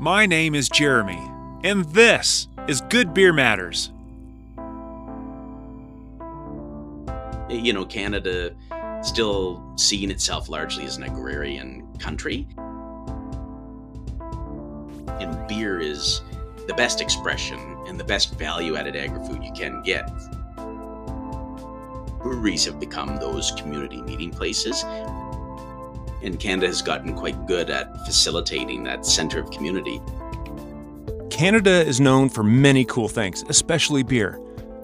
My name is Jeremy, and this is Good Beer Matters. You know, Canada still seeing itself largely as an agrarian country. And beer is the best expression and the best value added agri food you can get. Breweries have become those community meeting places and Canada has gotten quite good at facilitating that center of community. Canada is known for many cool things, especially beer.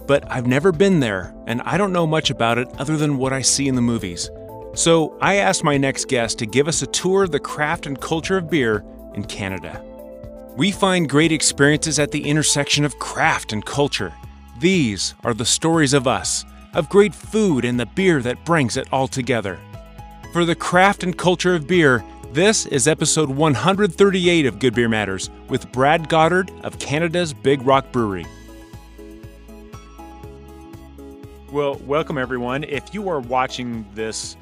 But I've never been there, and I don't know much about it other than what I see in the movies. So I asked my next guest to give us a tour of the craft and culture of beer in Canada. We find great experiences at the intersection of craft and culture. These are the stories of us, of great food and the beer that brings it all together. For the craft and culture of beer, this is episode 138 of Good Beer Matters with Brad Goddard of Canada's Big Rock Brewery. Well, welcome everyone. If you are watching this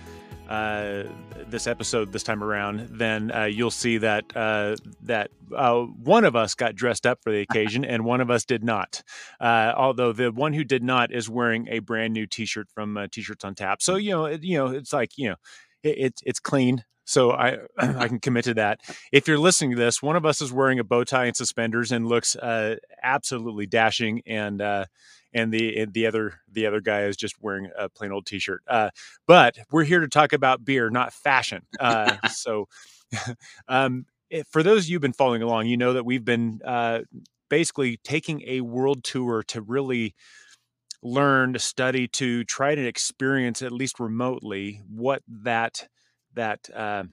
uh, this episode this time around, then uh, you'll see that uh, that uh, one of us got dressed up for the occasion and one of us did not. Uh, although the one who did not is wearing a brand new T-shirt from uh, T-shirts on Tap. So you know, it, you know, it's like you know, it, it's it's clean. So I I can commit to that. If you're listening to this, one of us is wearing a bow tie and suspenders and looks uh, absolutely dashing, and uh, and the and the other the other guy is just wearing a plain old t-shirt. Uh, but we're here to talk about beer, not fashion. Uh, so, um, if, for those of you who've been following along, you know that we've been uh, basically taking a world tour to really learn to study to try to experience at least remotely what that that uh,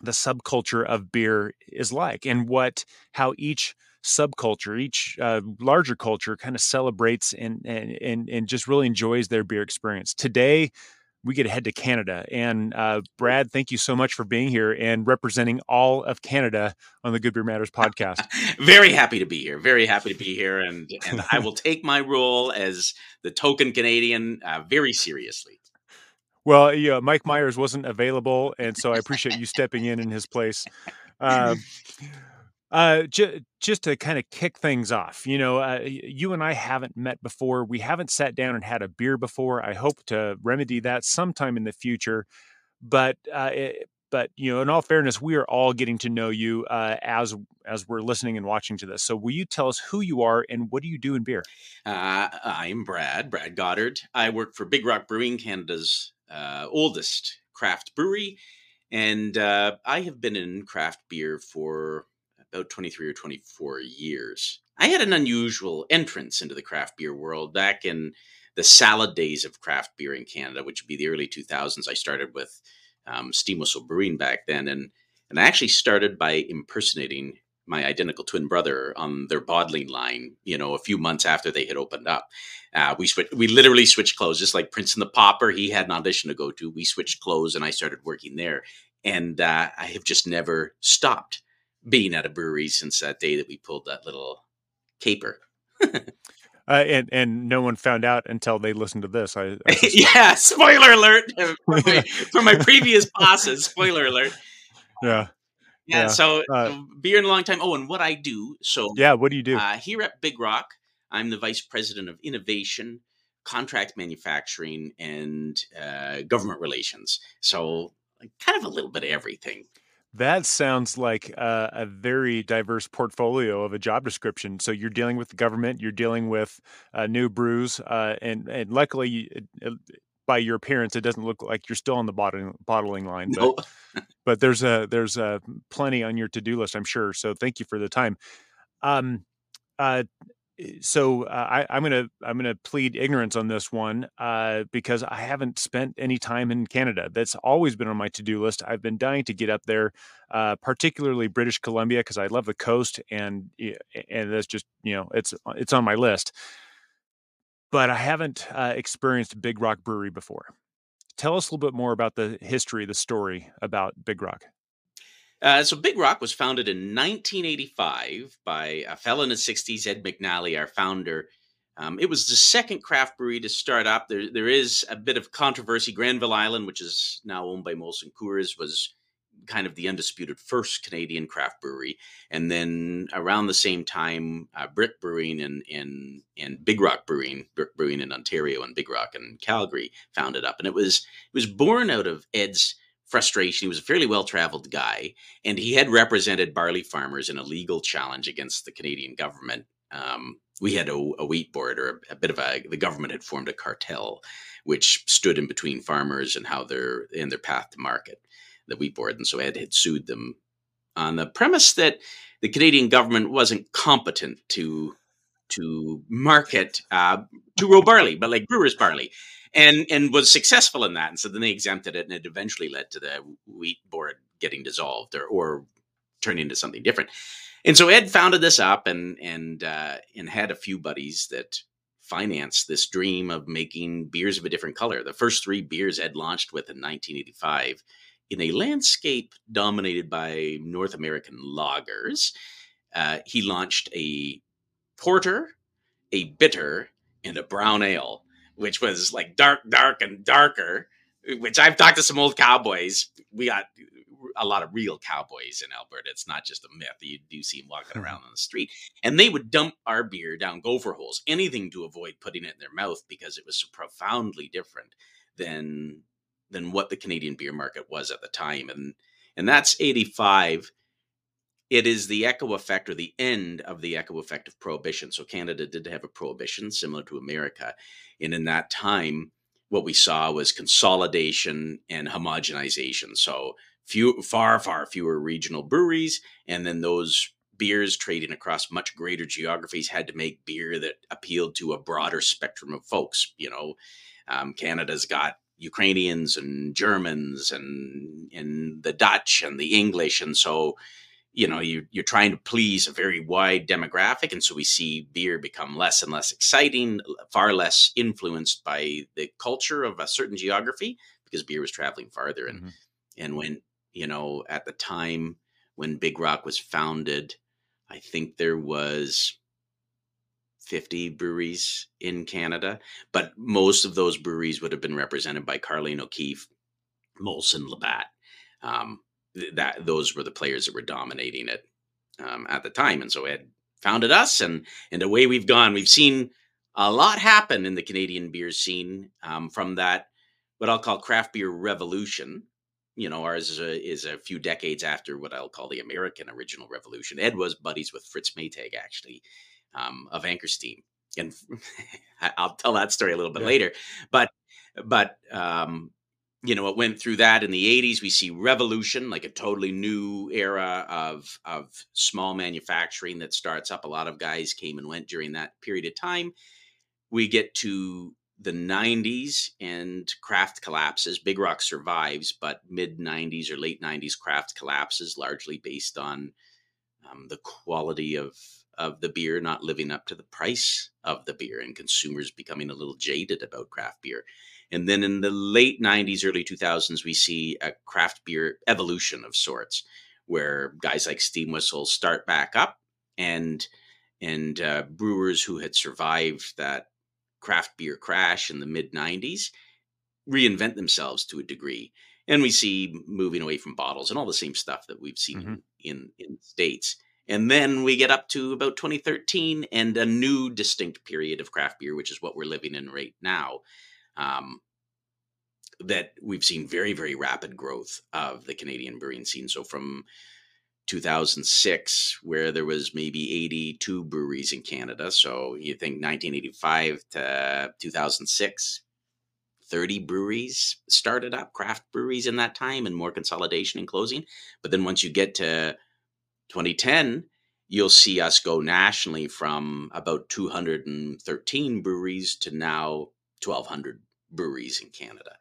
the subculture of beer is like and what how each subculture each uh, larger culture kind of celebrates and, and and and just really enjoys their beer experience. Today we get to head to Canada. And uh, Brad, thank you so much for being here and representing all of Canada on the Good Beer Matters podcast. very happy to be here. Very happy to be here, and and I will take my role as the token Canadian uh, very seriously. Well, yeah, Mike Myers wasn't available, and so I appreciate you stepping in in his place. Um, uh, j- just to kind of kick things off, you know, uh, you and I haven't met before. We haven't sat down and had a beer before. I hope to remedy that sometime in the future. But uh, it, but you know, in all fairness, we are all getting to know you uh, as as we're listening and watching to this. So, will you tell us who you are and what do you do in beer? Uh, I'm Brad, Brad Goddard. I work for Big Rock Brewing, Canada's uh, oldest craft brewery, and uh, I have been in craft beer for about 23 or 24 years. I had an unusual entrance into the craft beer world back in the salad days of craft beer in Canada, which would be the early 2000s. I started with um, Steam Whistle Brewing back then, and and I actually started by impersonating my identical twin brother on their bottling line. You know, a few months after they had opened up, uh, we. We literally switched clothes, just like Prince and the Pauper. He had an audition to go to. We switched clothes, and I started working there. And uh, I have just never stopped being at a brewery since that day that we pulled that little caper. uh, and and no one found out until they listened to this. I, I yeah. Spoiler alert for my, for my previous bosses. Spoiler alert. Yeah. Yeah. yeah. So uh, beer in a long time. Oh, and what I do. So yeah, what do you do uh, here at Big Rock? I'm the vice president of innovation, contract manufacturing, and uh, government relations. So kind of a little bit of everything. That sounds like a, a, very diverse portfolio of a job description. So you're dealing with the government, you're dealing with uh, new brews, uh, and and luckily, it, it, by your appearance, it doesn't look like you're still on the bottling bottling line. But, nope. but there's a there's a plenty on your to do list, I'm sure. So thank you for the time. Um, uh, so uh, I, am gonna I'm gonna plead ignorance on this one uh, because I haven't spent any time in Canada. That's always been on my to do list. I've been dying to get up there, uh, particularly British Columbia, because I love the coast and and that's just you know it's it's on my list. But I haven't uh, experienced Big Rock Brewery before. Tell us a little bit more about the history, the story about Big Rock. Uh, so Big Rock was founded in 1985 by a fellow in the 60s, Ed McNally, our founder. Um, it was the second craft brewery to start up. There, there is a bit of controversy. Granville Island, which is now owned by Molson Coors, was kind of the undisputed first Canadian craft brewery. And then around the same time, uh, Brick Brewing and, and, and Big Rock Brewing, Brick Brewing in Ontario and Big Rock in Calgary founded up. And it was, it was born out of Ed's frustration. He was a fairly well traveled guy, and he had represented barley farmers in a legal challenge against the Canadian government. Um, we had a, a, wheat board, or a, a, bit of a. The government had formed a cartel, which stood in between farmers and how they're in their path to market, the wheat board, and so Ed had sued them on the premise that the Canadian government wasn't competent to to market uh, two row barley, but like brewers barley and and was successful in that. And so then they exempted it, and it eventually led to the wheat board getting dissolved or or turning into something different. And so Ed founded this up and and uh, and had a few buddies that financed this dream of making beers of a different color. The first three beers Ed launched with in 1985 in a landscape dominated by North American lagers. Uh, he launched a porter, a bitter, and a brown ale which was like dark, dark, and darker. Which I've talked to some old cowboys. We got a lot of real cowboys in Alberta. It's not just a myth. You do see them walking hmm. around on the street, and they would dump our beer down gopher holes, anything to avoid putting it in their mouth because it was so profoundly different than than what the Canadian beer market was at the time. And and that's eighty five it is the echo effect or the end of the echo effect of prohibition. So Canada did have a prohibition similar to America. And in that time, what we saw was consolidation and homogenization. So few, far, far fewer regional breweries. And then those beers trading across much greater geographies had to make beer that appealed to a broader spectrum of folks. You know, um, Canada's got Ukrainians and Germans and, and the Dutch and the English. And so you know you, you're trying to please a very wide demographic and so we see beer become less and less exciting far less influenced by the culture of a certain geography because beer was traveling farther and mm-hmm. and when you know at the time when big rock was founded i think there was 50 breweries in canada but most of those breweries would have been represented by carling o'keefe molson labatt um, that those were the players that were dominating it um, at the time. And so Ed founded us, and and away we've gone. We've seen a lot happen in the Canadian beer scene um, from that what I'll call craft beer revolution. You know, ours is a, is a few decades after what I'll call the American original revolution. Ed was buddies with Fritz Maytag, actually, um, of Anchor Steam, and I'll tell that story a little bit yeah. later. But but um, you know, it went through that in the 80s. We see revolution, like a totally new era of of small manufacturing that starts up. A lot of guys came and went during that period of time. We get to the 90s and craft collapses. Big Rock survives, but mid 90s or late 90s craft collapses, largely based on um, the quality of of the beer not living up to the price of the beer and consumers becoming a little jaded about craft beer. And then in the late 90s, early 2000s, we see a craft beer evolution of sorts, where guys like Steam Whistle start back up and and uh, brewers who had survived that craft beer crash in the mid 90s reinvent themselves to a degree. And we see moving away from bottles and all the same stuff that we've seen mm-hmm. in, in the States. And then we get up to about 2013 and a new distinct period of craft beer, which is what we're living in right now um, that we've seen very, very rapid growth of the Canadian brewing scene. So from 2006, where there was maybe 82 breweries in Canada. So you think 1985 to 2006, 30 breweries started up, craft breweries in that time, and more consolidation and closing. But then once you get to 2010, you'll see us go nationally from about 213 breweries to now 1,200 breweries in Canada.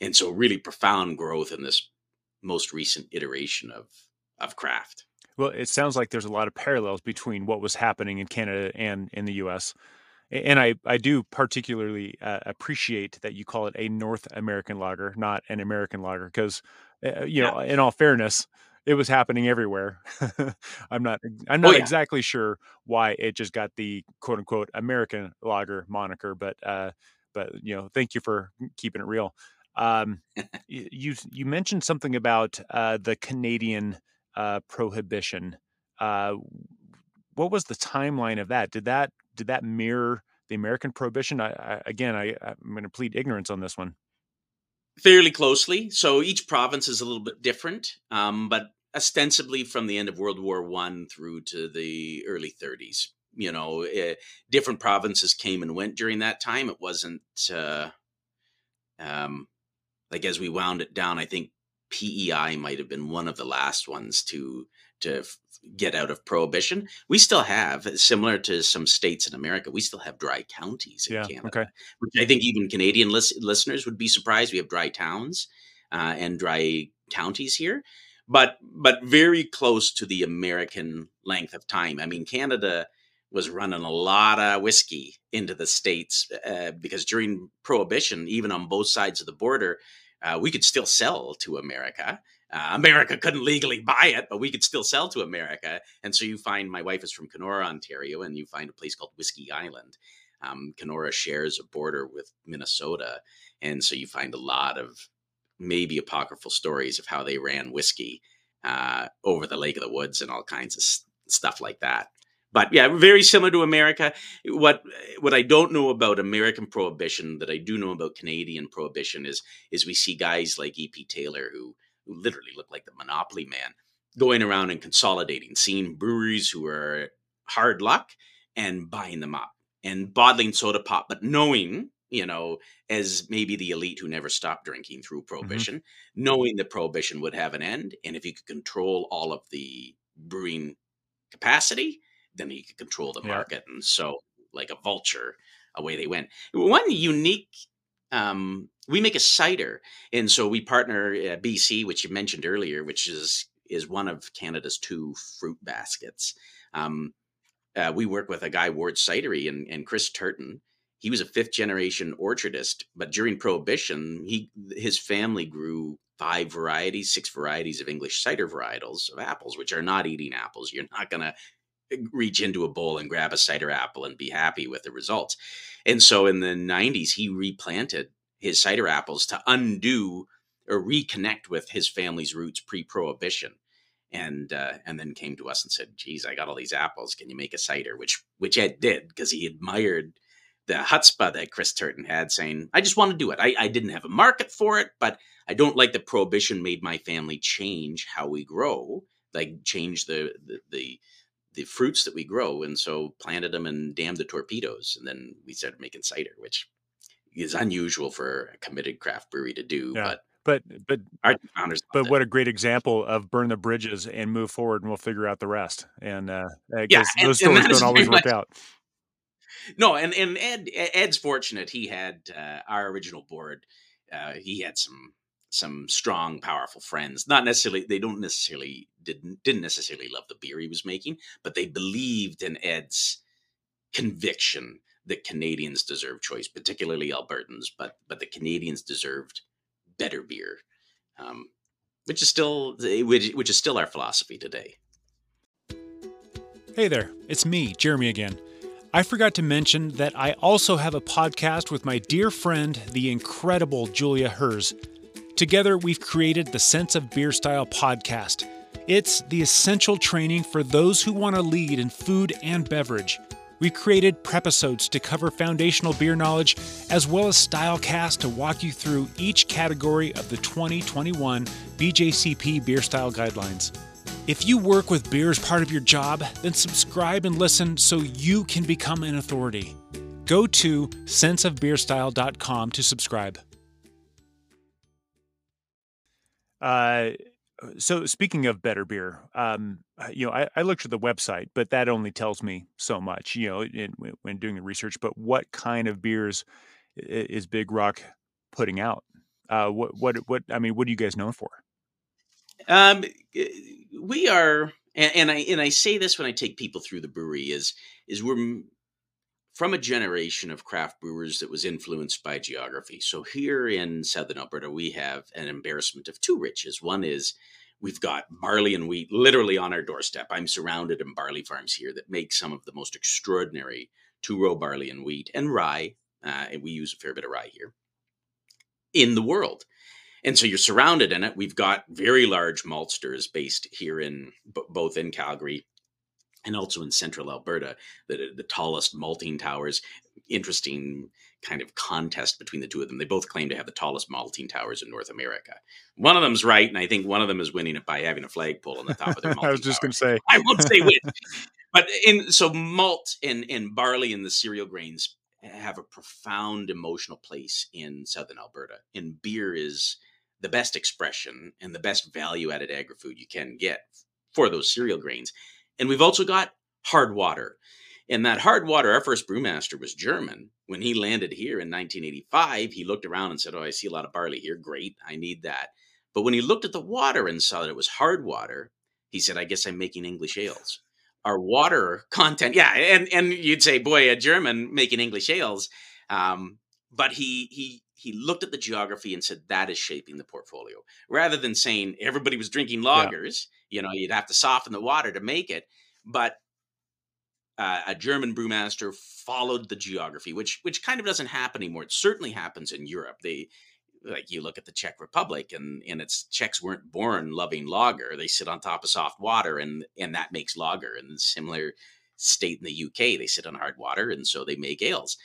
And so really profound growth in this most recent iteration of of craft. Well, it sounds like there's a lot of parallels between what was happening in Canada and in the US. And I, I do particularly uh, appreciate that you call it a North American lager, not an American lager, because, uh, you yeah. know, in all fairness, it was happening everywhere. I'm not I'm oh, not oh, yeah. exactly sure why it just got the quote unquote American lager moniker, but uh, but you know, thank you for keeping it real. Um, you you mentioned something about uh, the Canadian uh, prohibition. Uh, what was the timeline of that? Did that did that mirror the American prohibition? I, I again, I, I'm going to plead ignorance on this one. Fairly closely. So each province is a little bit different, um, but ostensibly from the end of World War One through to the early 30s. You know, uh, different provinces came and went during that time. It wasn't uh, um, like as we wound it down. I think PEI might have been one of the last ones to to get out of prohibition. We still have, similar to some states in America, we still have dry counties in yeah, Canada. Okay. Which I think even Canadian lis- listeners would be surprised. We have dry towns uh, and dry counties here, but but very close to the American length of time. I mean, Canada was running a lot of whiskey into the states uh, because during prohibition, even on both sides of the border, uh, we could still sell to America. Uh, America couldn't legally buy it, but we could still sell to America. And so you find my wife is from Kenora, Ontario, and you find a place called Whiskey Island. Um, Kenora shares a border with Minnesota. And so you find a lot of maybe apocryphal stories of how they ran whiskey uh, over the Lake of the Woods and all kinds of s- stuff like that. But yeah, very similar to America. What what I don't know about American prohibition that I do know about Canadian prohibition is is we see guys like E.P. Taylor who who literally look like the Monopoly man, going around and consolidating, seeing breweries who are hard luck and buying them up and bottling soda pop, but knowing, you know, as maybe the elite who never stopped drinking through mm-hmm. prohibition, mm-hmm. knowing that prohibition would have an end. And if you could control all of the brewing capacity, then he could control the market. Yeah. And so, like a vulture, away they went. One unique um, we make a cider, and so we partner uh, BC, which you mentioned earlier, which is is one of Canada's two fruit baskets. Um, uh, we work with a guy Ward Cidery and, and Chris Turton. He was a fifth generation orchardist, but during Prohibition, he his family grew five varieties, six varieties of English cider varietals of apples, which are not eating apples. You're not gonna reach into a bowl and grab a cider apple and be happy with the results. And so in the 90s, he replanted his cider apples to undo or reconnect with his family's roots pre-prohibition. And uh, and then came to us and said geez i got all these apples. Can you make a cider? Which which ed did because he admired the chutzpah that chris turton had saying i just want to do it. I, I didn't have a market for it but i don't like that prohibition made my family change how we grow like change the the, the the fruits that we grow and so planted them and damned the torpedoes and then we started making cider which is unusual for a committed craft brewery to do yeah. but but but our founders but what a great example of burn the bridges and move forward and we'll figure out the rest and uh yeah and, those stories don't always work much, out no and and ed ed's fortunate he had uh, our original board uh he had some some strong, powerful friends. Not necessarily they don't necessarily didn't didn't necessarily love the beer he was making, but they believed in Ed's conviction that Canadians deserve choice, particularly Albertans, but but the Canadians deserved better beer, um, which is still which, which is still our philosophy today. Hey there, it's me, Jeremy again. I forgot to mention that I also have a podcast with my dear friend, the incredible Julia Herz. Together, we've created the Sense of Beer Style podcast. It's the essential training for those who want to lead in food and beverage. We've created prepisodes to cover foundational beer knowledge, as well as Stylecast to walk you through each category of the 2021 BJCP Beer Style Guidelines. If you work with beer as part of your job, then subscribe and listen so you can become an authority. Go to senseofbeerstyle.com to subscribe. Uh, so speaking of better beer, um, uh, you know, I, I, looked at the website, but that only tells me so much, you know, in, when doing the research. But what kind of beers is Big Rock putting out? Uh, what, what, what? I mean, what are you guys known for? Um, we are, and, and I and I say this when I take people through the brewery is is we're from a generation of craft brewers that was influenced by geography. So here in southern Alberta, we have an embarrassment of two riches. One is we've got barley and wheat literally on our doorstep. I'm surrounded in barley farms here that make some of the most extraordinary two row barley and wheat and rye. Uh, and we use a fair bit of rye here. in the world. And so you're surrounded in it. We've got very large maltsters based here in both in Calgary and also in central Alberta, the, the tallest malting towers. Interesting kind of contest between the two of them. They both claim to have the tallest malting towers in North America. One of them's right, and I think one of them is winning it by having a flagpole on the top of their malting I was just going to say. I won't say which. but in so malt and, and barley and the cereal grains have a profound emotional place in southern Alberta. And beer is the best expression and the best value added agri food you can get for those cereal grains. And we've also got hard water. And that hard water, our first brewmaster was German. When he landed here in 1985, he looked around and said, Oh, I see a lot of barley here. Great. I need that. But when he looked at the water and saw that it was hard water, he said, I guess I'm making English ales. Our water content, yeah, and and you'd say, boy, a German making English ales, um, but he he he looked at the geography and said that is shaping the portfolio. Rather than saying everybody was drinking lagers yeah. you know you'd have to soften the water to make it but uh, a german brewmaster followed the geography which which kind of doesn't happen anymore. It certainly happens in europe. They like you look at the czech republic and and its czechs weren't born loving lager. They sit on top of soft water and and that makes lager. And similar state in the uk they sit on hard water and so they make ales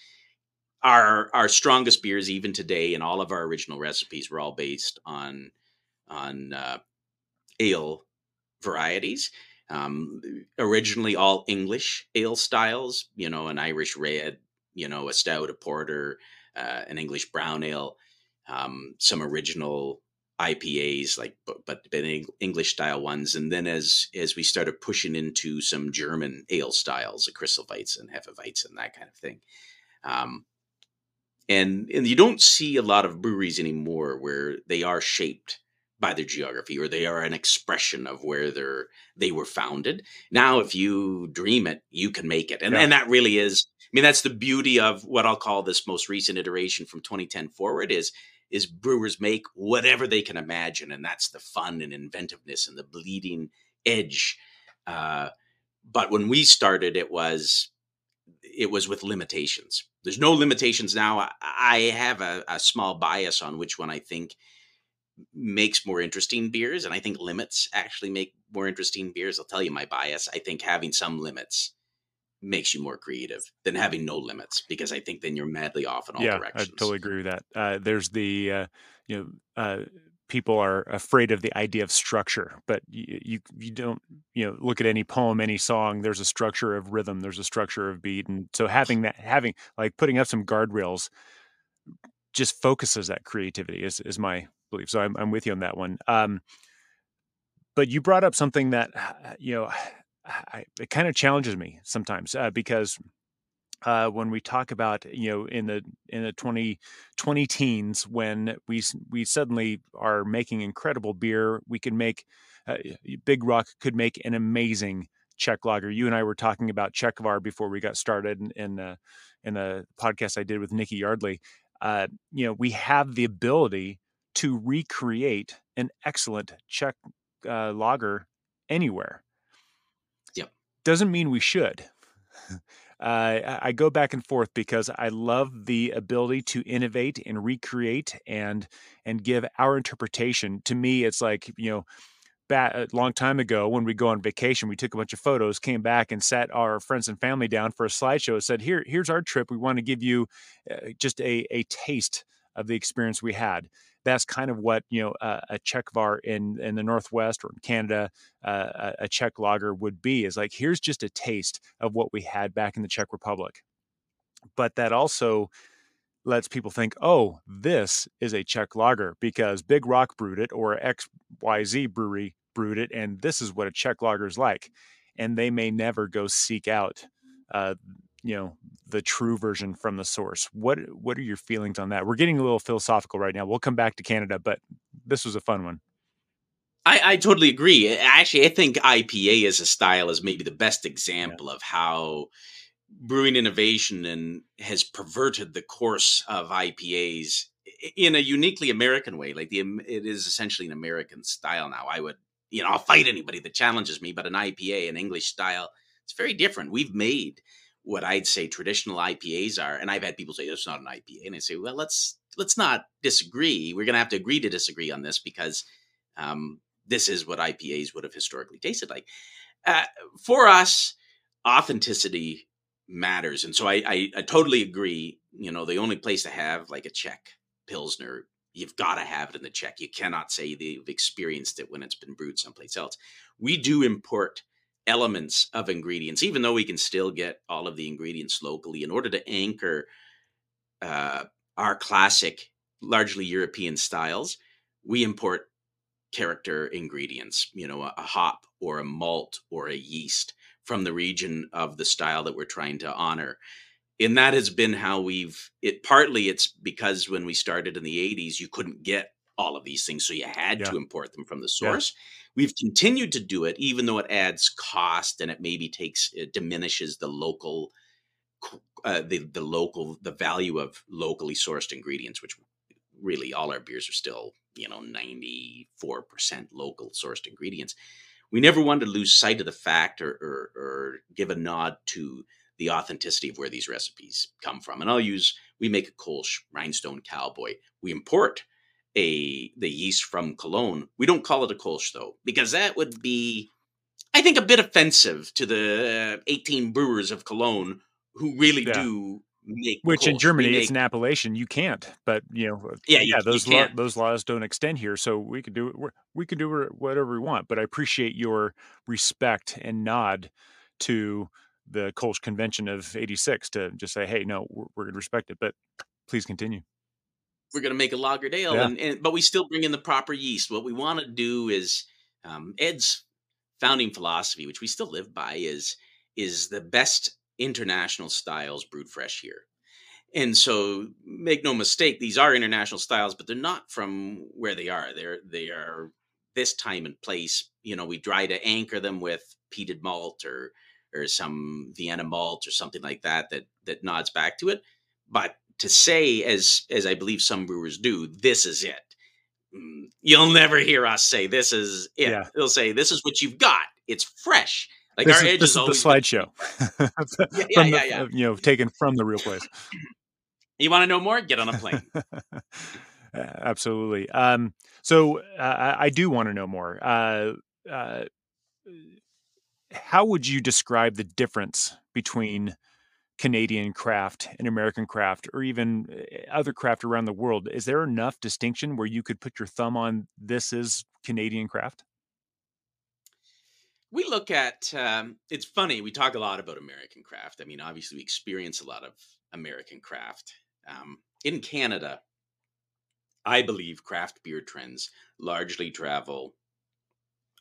our our strongest beers even today and all of our original recipes were all based on on uh, ale varieties. Um, originally all english ale styles you know an irish red you know a stout a porter uh, an english brown ale um, some original ipas like but, but english style ones. And then as as we started pushing into some german ale styles Weizen and Hefeweizen and that kind of thing um, and and you don't see a lot of breweries anymore where they are shaped by their geography or they are an expression of where they're they were founded now if you dream it you can make it and, yeah. and that really is i mean that's the beauty of what i'll call this most recent iteration from 2010 forward is is brewers make whatever they can imagine and that's the fun and inventiveness and the bleeding edge uh, but when we started it was it was with limitations. There's no limitations now. I have a, a, small bias on which one I think makes more interesting beers, and I think limits actually make more interesting beers. I'll tell you my bias. I think having some limits makes you more creative than having no limits because I think then you're madly off in all yeah, directions. I totally agree with that. Uh, there's the uh, you know uh, people are afraid of the idea of structure but you, you, you don't you know look at any poem any song there's a structure of rhythm there's a structure of beat and so having that having like putting up some guardrails just focuses that creativity is is my belief so i'm, I'm with you on that one. Um but you brought up something that you know I, it kind of challenges me sometimes uh, because uh, when we talk about you know in the in the 20, 20 teens when we we suddenly are making incredible beer we can make uh, big rock could make an amazing czech lager. You and i were talking about czechvar before we got started in in, uh, in the podcast i did with nikki yardley. Uh, you know we have the ability to recreate an excellent czech uh, lager anywhere. Yep. Doesn't mean we should uh, I go back and forth because I love the ability to innovate and recreate and and give our interpretation. To me, it's like you know, back a long time ago when we go on vacation, we took a bunch of photos, came back and sat our friends and family down for a slideshow. Said, "Here, here's our trip. We want to give you uh, just a a taste of the experience we had." That's kind of what you know uh, a Czechvar in in the Northwest or in Canada, uh, a Czech lager would be. Is like here's just a taste of what we had back in the Czech Republic, but that also lets people think, oh, this is a Czech lager because Big Rock brewed it or XYZ brewery brewed it, and this is what a Czech lager is like. And they may never go seek out uh, you know the true version from the source what what are your feelings on that we're getting a little philosophical right now we'll come back to canada but this was a fun one I, I totally agree. Actually, I think IPA as a style is maybe the best example yeah. of how brewing innovation and has perverted the course of IPAs in a uniquely American way. Like the it is essentially an American style now. I would, you know, I'll fight anybody that challenges me, but an IPA, an English style, it's very different. We've made what I'd say traditional IPAs are. And I've had people say, that's not an IPA. And I say, well, let's let's not disagree. We're going to have to agree to disagree on this because um, this is what IPAs would have historically tasted like. Uh, for us, authenticity matters, and so I, I, I totally agree. You know, the only place to have like a Czech pilsner, you've got to have it in the Czech. You cannot say they've experienced it when it's been brewed someplace else. We do import elements of ingredients, even though we can still get all of the ingredients locally in order to anchor uh, our classic, largely European styles. We import character ingredients, you know, a, a hop or a malt or a yeast from the region of the style that we're trying to honor and that has been how we've it partly it's because when we started in the 80s you couldn't get all of these things so you had yeah. to import them from the source yeah. We've continued to do it even though it adds cost and it maybe takes it diminishes the local uh, the the local the value of locally sourced ingredients which really all our beers are still you know 94% local sourced ingredients we never wanted to lose sight of the fact or, or, or give a nod to the authenticity of where these recipes come from. And I'll use we make a Kolsch Rhinestone Cowboy. We import a the yeast from Cologne. We don't call it a Kolsch though, because that would be, I think, a bit offensive to the 18 brewers of Cologne who really yeah. do make which in Germany make, it's an appellation. You can't, but you know, uh, yeah, yeah, you, those you those laws don't extend here, so we could do we could do whatever we want. But I appreciate your respect and nod to the Kolsch convention of 86 to just say, hey, no, we're, we're going to respect it. But please continue. We're going to make a lagered ale, yeah. and, and, but we still bring in the proper yeast. What we want to do is um, Ed's founding philosophy, which we still live by, is is the best international styles brewed fresh here. And so make no mistake, these are international styles, but they're not from where they are. They're they are this time and place. You know, we try to anchor them with peated malt or or some Vienna malt or something like that that that nods back to it. But to say, as as I believe some brewers do, this is it. Mm, you'll never hear us say this is it. Yeah. They'll say this is what you've got. It's fresh. Like this our is, edge this is, is the slideshow. yeah, yeah, yeah, yeah, You know, taken from the real place. You want to know more? Get on a plane. Absolutely. Um, so uh, I do want to know more. Uh, uh, how would you describe the difference between Canadian craft and American craft, or even eh, other craft around the world? Is there enough distinction where you could put your thumb on this is Canadian craft? We look at um, it's funny. We talk a lot about American craft. I mean, obviously, we experience a lot of American craft um, in Canada. I believe craft beer trends largely travel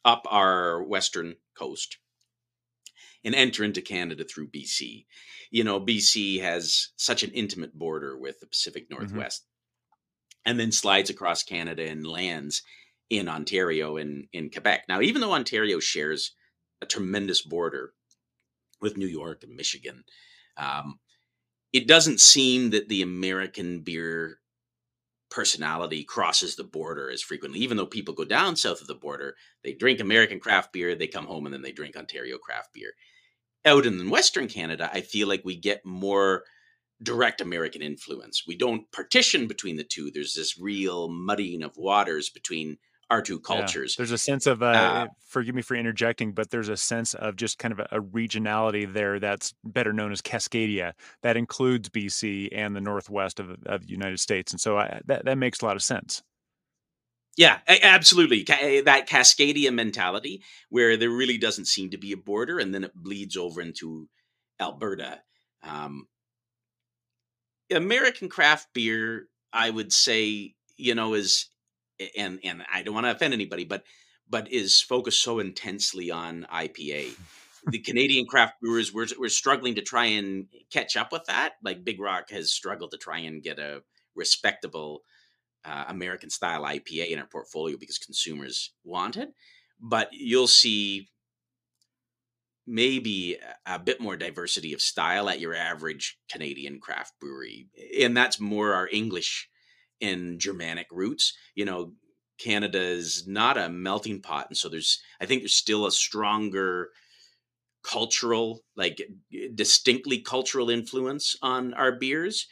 up our western coast and enter into Canada through BC. You know, BC has such an intimate border with the Pacific mm-hmm. Northwest mm-hmm. and then slides across Canada and lands in Ontario and in Quebec. Now, even though Ontario shares a tremendous border with New York and Michigan, um, it doesn't seem that the American beer personality crosses the border as frequently. Even though people go down south of the border, they drink American craft beer, they come home and then they drink Ontario craft beer out in Western Canada, I feel like we get more direct American influence. We don't partition between the two. There's this real muddying of waters between our two cultures. Yeah. There's a sense of, uh, uh, forgive me for interjecting, but there's a sense of just kind of a, a, regionality there that's better known as Cascadia. That includes BC and the Northwest of, of the United States. And so I, that, that makes a lot of sense. Yeah, absolutely. Eh, that Cascadia mentality where there really doesn't seem to be a border and then it bleeds over into Alberta. Um, American craft beer, I would say, you know, is and and I don't want to offend anybody, but but is focused so intensely on IPA. the Canadian craft brewers we're, we're struggling to try and catch up with that. Like Big Rock has struggled to try and get a respectable uh, American style IPA in our portfolio because consumers want it. But you'll see maybe a bit more diversity of style at your average Canadian craft brewery. And that's more our English and Germanic roots. You know, Canada is not a melting pot. And so there's, I think there's still a stronger cultural, like distinctly cultural influence on our beers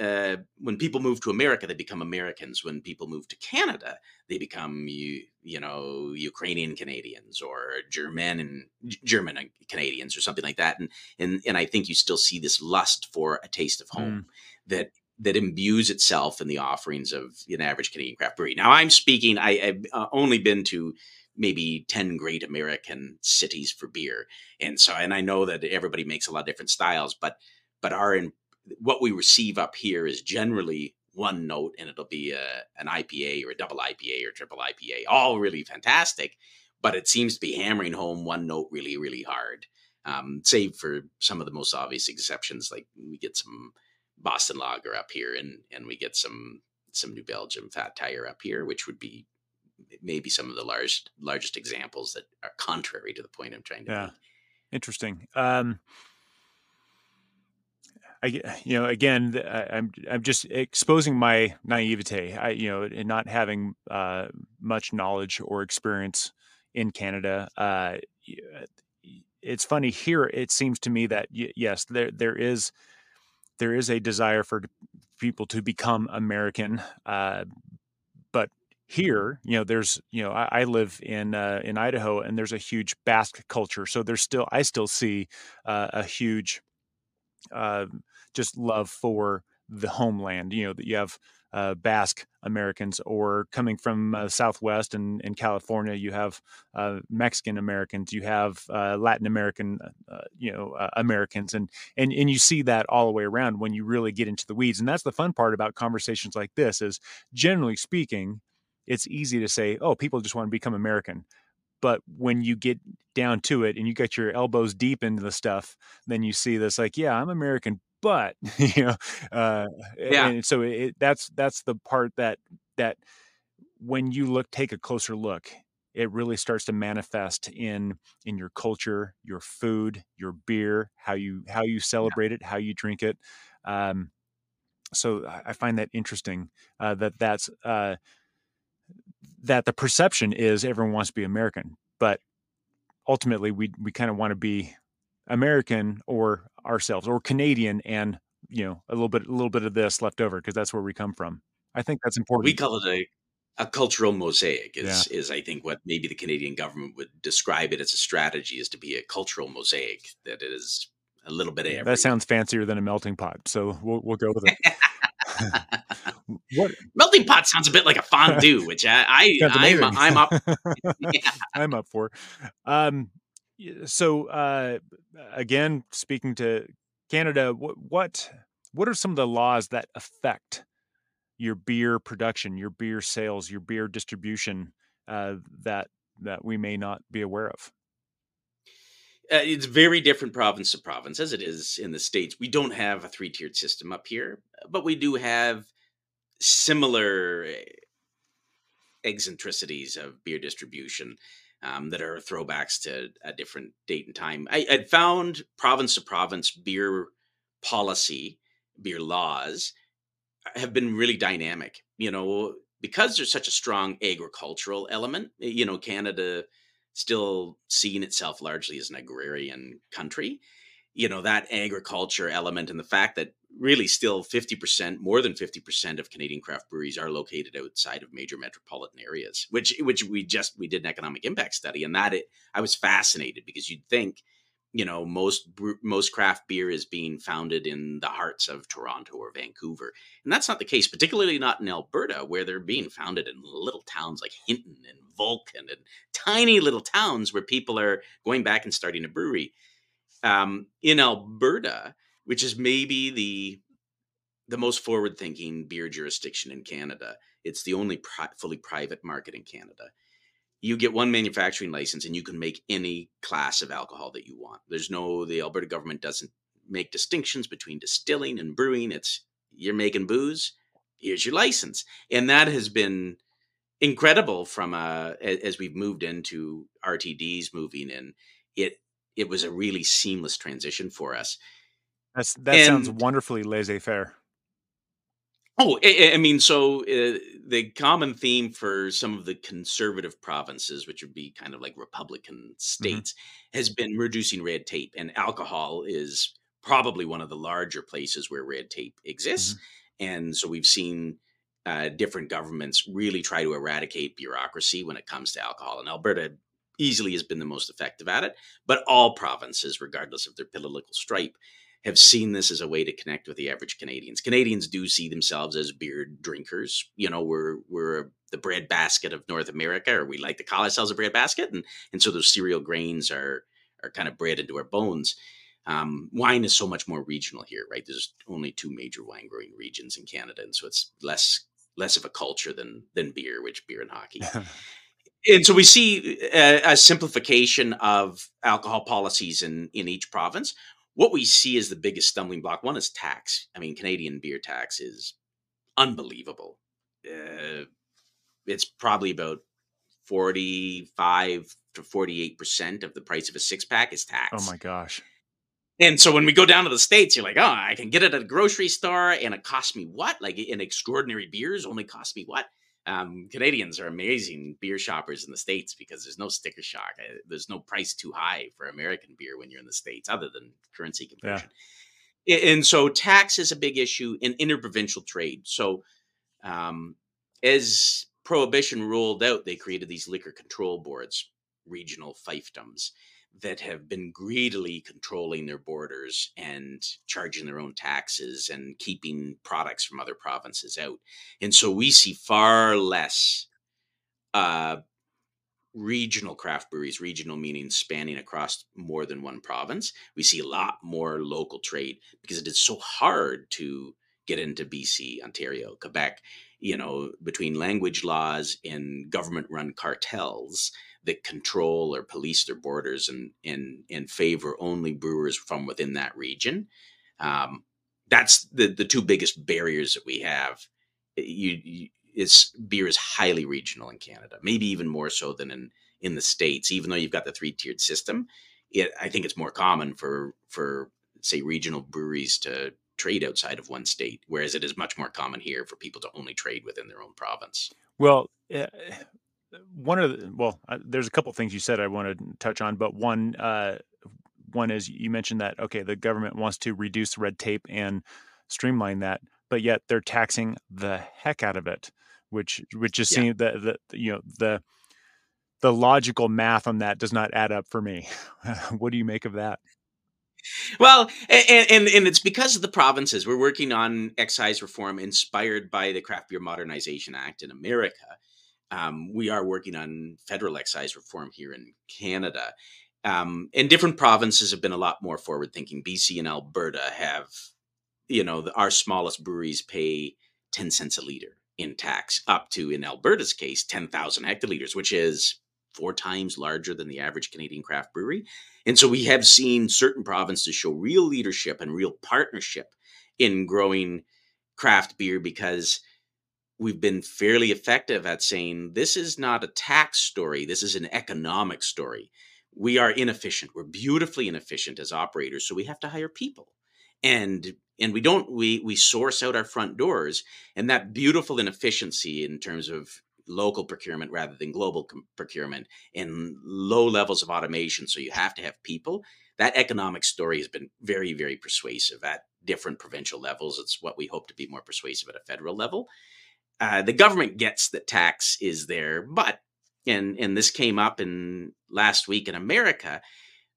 uh, when people move to America, they become Americans. When people move to Canada, they become you you know Ukrainian Canadians or German and German Canadians or something like that. And and and I think you still see this lust for a taste of home mm. that that imbues itself in the offerings of an average Canadian craft brewery. Now, I'm speaking. I, have uh, only been to maybe 10 great American cities for beer. And so, and I know that everybody makes a lot of different styles, but, but our, in, what we receive up here is generally one note and it'll be a, an IPA or a double IPA or triple IPA, all really fantastic. But it seems to be hammering home one note really, really hard. Um, save for some of the most obvious exceptions, like we get some Boston Lager up here, and and we get some some New Belgium Fat Tire up here, which would be maybe some of the large largest examples that are contrary to the point I'm trying to yeah. make. Interesting. Um, I, you know, again, I'm I'm just exposing my naivete. I, you know, and not having uh, much knowledge or experience in Canada. Uh, it's funny here. It seems to me that yes, there there is there is a desire for people to become American, uh, but here, you know, there's, you know, I, I live in uh, in Idaho, and there's a huge Basque culture. So there's still, I still see uh, a huge, uh, just love for the homeland. You know, that you have uh, Basque Americans, or coming from uh, Southwest and in California, you have uh, Mexican Americans, you have uh, Latin American, uh, you know, uh, Americans, and and and you see that all the way around when you really get into the weeds. And that's the fun part about conversations like this is, generally speaking, it's easy to say, oh, people just want to become American. But when you get down to it and you get your elbows deep into the stuff, then you see this like, yeah, I'm American, but you know, uh, yeah. And so it, that's that's the part that that when you look, take a closer look, it really starts to manifest in in your culture, your food, your beer, how you how you celebrate yeah. it, how you drink it. Um, so I find that interesting uh, that that's uh, that the perception is everyone wants to be American, but ultimately we we kind of want to be American or ourselves or Canadian and you know a little bit a little bit of this left over because that's where we come from. I think that's important. We call it a a cultural mosaic is yeah. is I think what maybe the Canadian government would describe it as a strategy is to be a cultural mosaic that is a little bit of everything. That sounds fancier than a melting pot, so we'll we'll go with it. what melting pot sounds a bit like a fondue, which I, I I'm, I'm, up. yeah. I'm up for. Um, so uh, again, speaking to Canada, what, what what are some of the laws that affect your beer production, your beer sales, your beer distribution uh, that that we may not be aware of? Uh, it's very different province to province, as it is in the states. We don't have a three tiered system up here, but we do have similar eh, eccentricities of beer distribution um, that are throwbacks to a different date and time. I had found province to province beer policy, beer laws have been really dynamic. You know, because there's such a strong agricultural element, eh, you know, Canada still seeing itself largely as an agrarian country you know that agriculture element and the fact that really still 50% more than 50% of canadian craft breweries are located outside of major metropolitan areas which which we just we did an economic impact study and that it i was fascinated because you'd think you know most most craft beer is being founded in the hearts of toronto or vancouver and that's not the case particularly not in alberta where they're being founded in little towns like hinton and vulcan and tiny little towns where people are going back and starting a brewery um, in Alberta, which is maybe the the most forward thinking beer jurisdiction in Canada. It's the only pri- fully private market in Canada. You get one manufacturing license and you can make any class of alcohol that you want. There's no the Alberta government doesn't make distinctions between distilling and brewing. It's you're making booze, here's your license. And that has been incredible from uh as we've moved into RTDs moving in. It it was a really seamless transition for us. That's, that and, sounds wonderfully laissez faire. Oh, I, I mean, so uh, the common theme for some of the conservative provinces, which would be kind of like Republican mm-hmm. states, mm-hmm. has been reducing red tape, and alcohol is probably one of the larger places where red tape exists. Mm-hmm. and so we've seen uh, different governments really try to eradicate bureaucracy when it comes to alcohol. And Alberta easily has been the most effective at it, but all provinces, regardless of their political stripe, have seen this as a way to connect with the average Canadians. Canadians do see themselves as beer drinkers. You know, we're we're the bread basket of North America, or we like to call ourselves a bread basket, and and so those cereal grains are are kind of bred into our bones. Um, wine is so much more regional here, right? There's only two major wine growing regions in Canada, and so it's less less of a culture than than beer, which beer and hockey. and so we see a, a, simplification of alcohol policies in in each province what we see as the biggest stumbling block one is tax. I mean, Canadian beer tax is unbelievable. Uh, it's probably about 45 to 48% of the price of a six pack is tax. Oh my gosh. And so when we go down to the States, you're like, oh, I can get it at a grocery store and it costs me what? Like an extraordinary beers only cost me what? Um, Canadians are amazing beer shoppers in the States because there's no sticker shock. Uh, there's no price too high for American beer when you're in the States, other than currency conversion. Yeah. And so tax is a big issue in interprovincial trade. So um, as prohibition rolled out, they created these liquor control boards, regional fiefdoms that have been greedily controlling their borders and charging their own taxes and keeping products from other provinces out. And so we see far less uh, regional craft breweries, regional meaning spanning across more than one province. We see a lot more local trade because it is so hard to get into BC, Ontario, Quebec, you know, between language laws and government run cartels that control or police their borders and and and favor only brewers from within that region. Um, that's the the two biggest barriers that we have. You, you it's beer is highly regional in Canada, maybe even more so than in in the states. Even though you've got the three tiered system, it I think it's more common for for say regional breweries to trade outside of one state, whereas it is much more common here for people to only trade within their own province. Well, uh, one of the well, uh, there's a couple things you said I want to touch on, but one uh, one is you mentioned that okay, the government wants to reduce red tape and streamline that, but yet they're taxing the heck out of it, which which just yeah. seems that the you know the the logical math on that does not add up for me. what do you make of that? Well, and, and, and it's because of the provinces. We're working on excise reform inspired by the Craft Beer Modernization Act in America, um, we are working on federal excise reform here in Canada. Um, and different provinces have been a lot more forward thinking. BC and Alberta have, you know, the, our smallest breweries pay 10 cents a liter in tax, up to, in Alberta's case, 10,000 hectoliters, which is four times larger than the average Canadian craft brewery. And so we have seen certain provinces show real leadership and real partnership in growing craft beer because we've been fairly effective at saying this is not a tax story, this is an economic story. We are inefficient. We're beautifully inefficient as operators, so we have to hire people. And and we don't we we source out our front doors and that beautiful inefficiency in terms of local procurement rather than global com- procurement and low levels of automation so you have to have people that economic story has been very very persuasive at different provincial levels it's what we hope to be more persuasive at a federal level uh, the government gets that tax is there, but and and this came up in last week in America.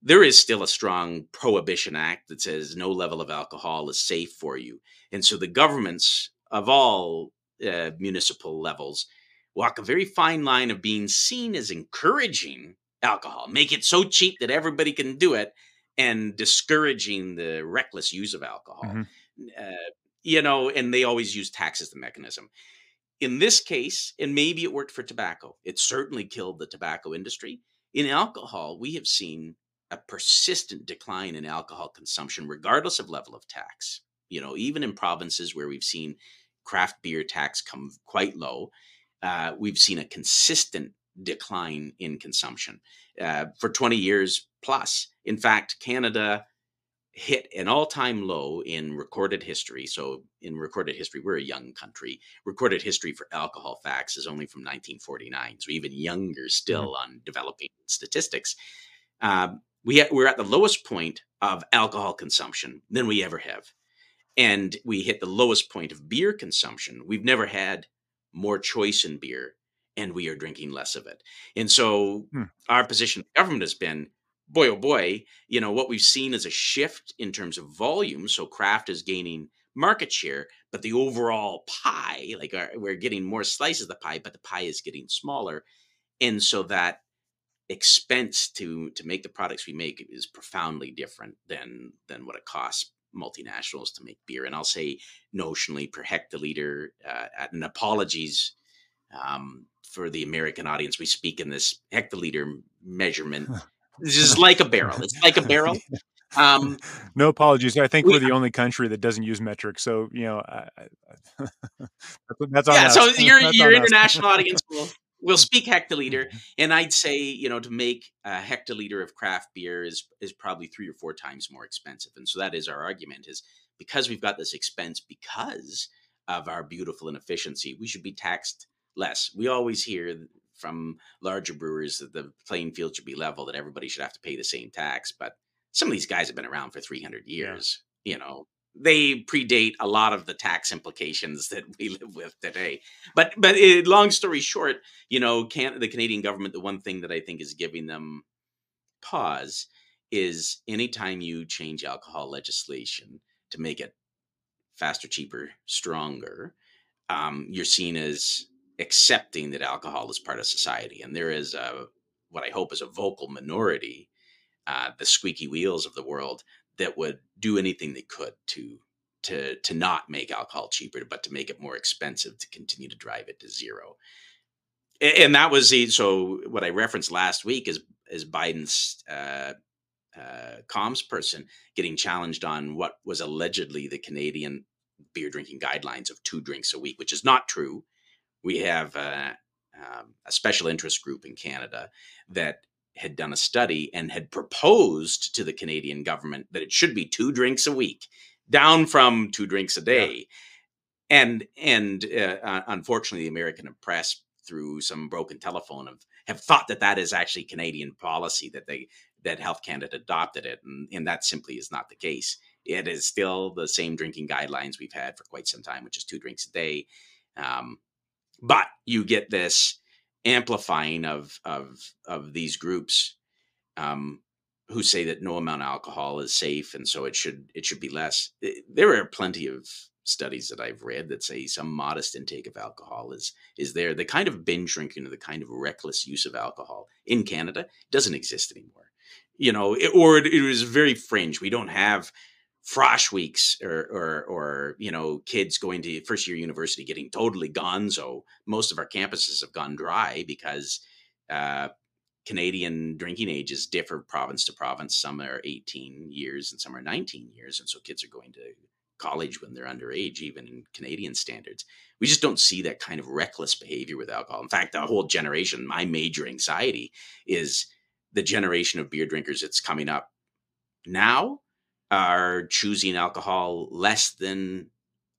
There is still a strong prohibition act that says no level of alcohol is safe for you, and so the governments of all uh, municipal levels walk a very fine line of being seen as encouraging alcohol, make it so cheap that everybody can do it, and discouraging the reckless use of alcohol. Mm-hmm. Uh, you know, and they always use tax as the mechanism in this case, and maybe it worked for tobacco, it certainly killed the tobacco industry. In alcohol, we have seen a persistent decline in alcohol consumption, regardless of level of tax. You know, even in provinces where we've seen craft beer tax come quite low, uh, we've seen a consistent decline in consumption uh, for 20 years plus. In fact, Canada hit an all-time low in recorded history. So in recorded history, we're a young country. Recorded history for alcohol facts is only from 1949, so even younger mm-hmm. still mm-hmm. on developing statistics. Um, we ha- we're at the lowest point of alcohol consumption than we ever have. and we hit the lowest point of beer consumption. We've never had more choice in beer, and we are drinking less of it. And so, hmm. our position, the government has been, boy, oh boy, you know, what we've seen is a shift in terms of volume. So, craft is gaining market share, but the overall pie, like our, we're getting more slices of the pie, but the pie is getting smaller. And so, that expense to to make the products we make is profoundly different than than what it costs multinationals to make beer. And I'll say notionally per hectoliter, uh, and apologies um, for the American audience. We speak in this hectoliter mealement. This is like a barrel. It's like a barrel. Um, no apologies. I think we, are the only country that doesn't use metric. So you know, I, I, that's on yeah. Us. So your your international audience will we'll speak hectoliter mm-hmm. and i'd say you know to make a hectoliter of craft beer is is probably three or four times more expensive and so that is our argument is because we've got this expense because of our beautiful inefficiency we should be taxed less we always hear from larger brewers that the playing field should be level that everybody should have to pay the same tax but some of these guys have been around for 300 years yeah. you know they predate a lot of the tax implications that we live with today. But but it, long story short, you know, can the Canadian government the one thing that I think is giving them pause is anytime you change alcohol legislation to make it faster, cheaper, stronger, um, you're seen as accepting that alcohol is part of society, and there is a what I hope is a vocal minority, uh, the squeaky wheels of the world that would do anything they could to to to not make alcohol cheaper, but to make it more expensive to continue to drive it to zero. And that was the so what I referenced last week is is Biden's uh, uh, comms person getting challenged on what was allegedly the Canadian beer drinking guidelines of two drinks a week, which is not true. We have uh, um, a special interest group in Canada that had done a study and had proposed to the Canadian government that it should be two drinks a week, down from two drinks a day. Yeah. And and uh, unfortunately, the American press, through some broken telephone, have, have thought that that is actually Canadian policy that they that Health Canada adopted it, and, and that simply is not the case. It is still the same drinking guidelines we've had for quite some time, which is two drinks a day. Um, but you get this amplifying of of of these groups um, who say that no amount of alcohol is safe and so it should it should be less. There are plenty of studies that I've read that say some modest intake of alcohol is is there. The kind of binge drinking or the kind of reckless use of alcohol in Canada doesn't exist anymore. You know, it, or it, it was very fringe. We don't have frosh weeks or, or, or, you know, kids going to first year university getting totally gonzo. Most of our campuses have gone dry because uh, Canadian drinking ages differ province to province. Some are 18 years and some are 19 years. And so kids are going to college when they're underage, even in Canadian standards. We just don't see that kind of reckless behavior with alcohol. In fact, the whole generation, my major anxiety is the generation of beer drinkers that's coming up now are choosing alcohol less than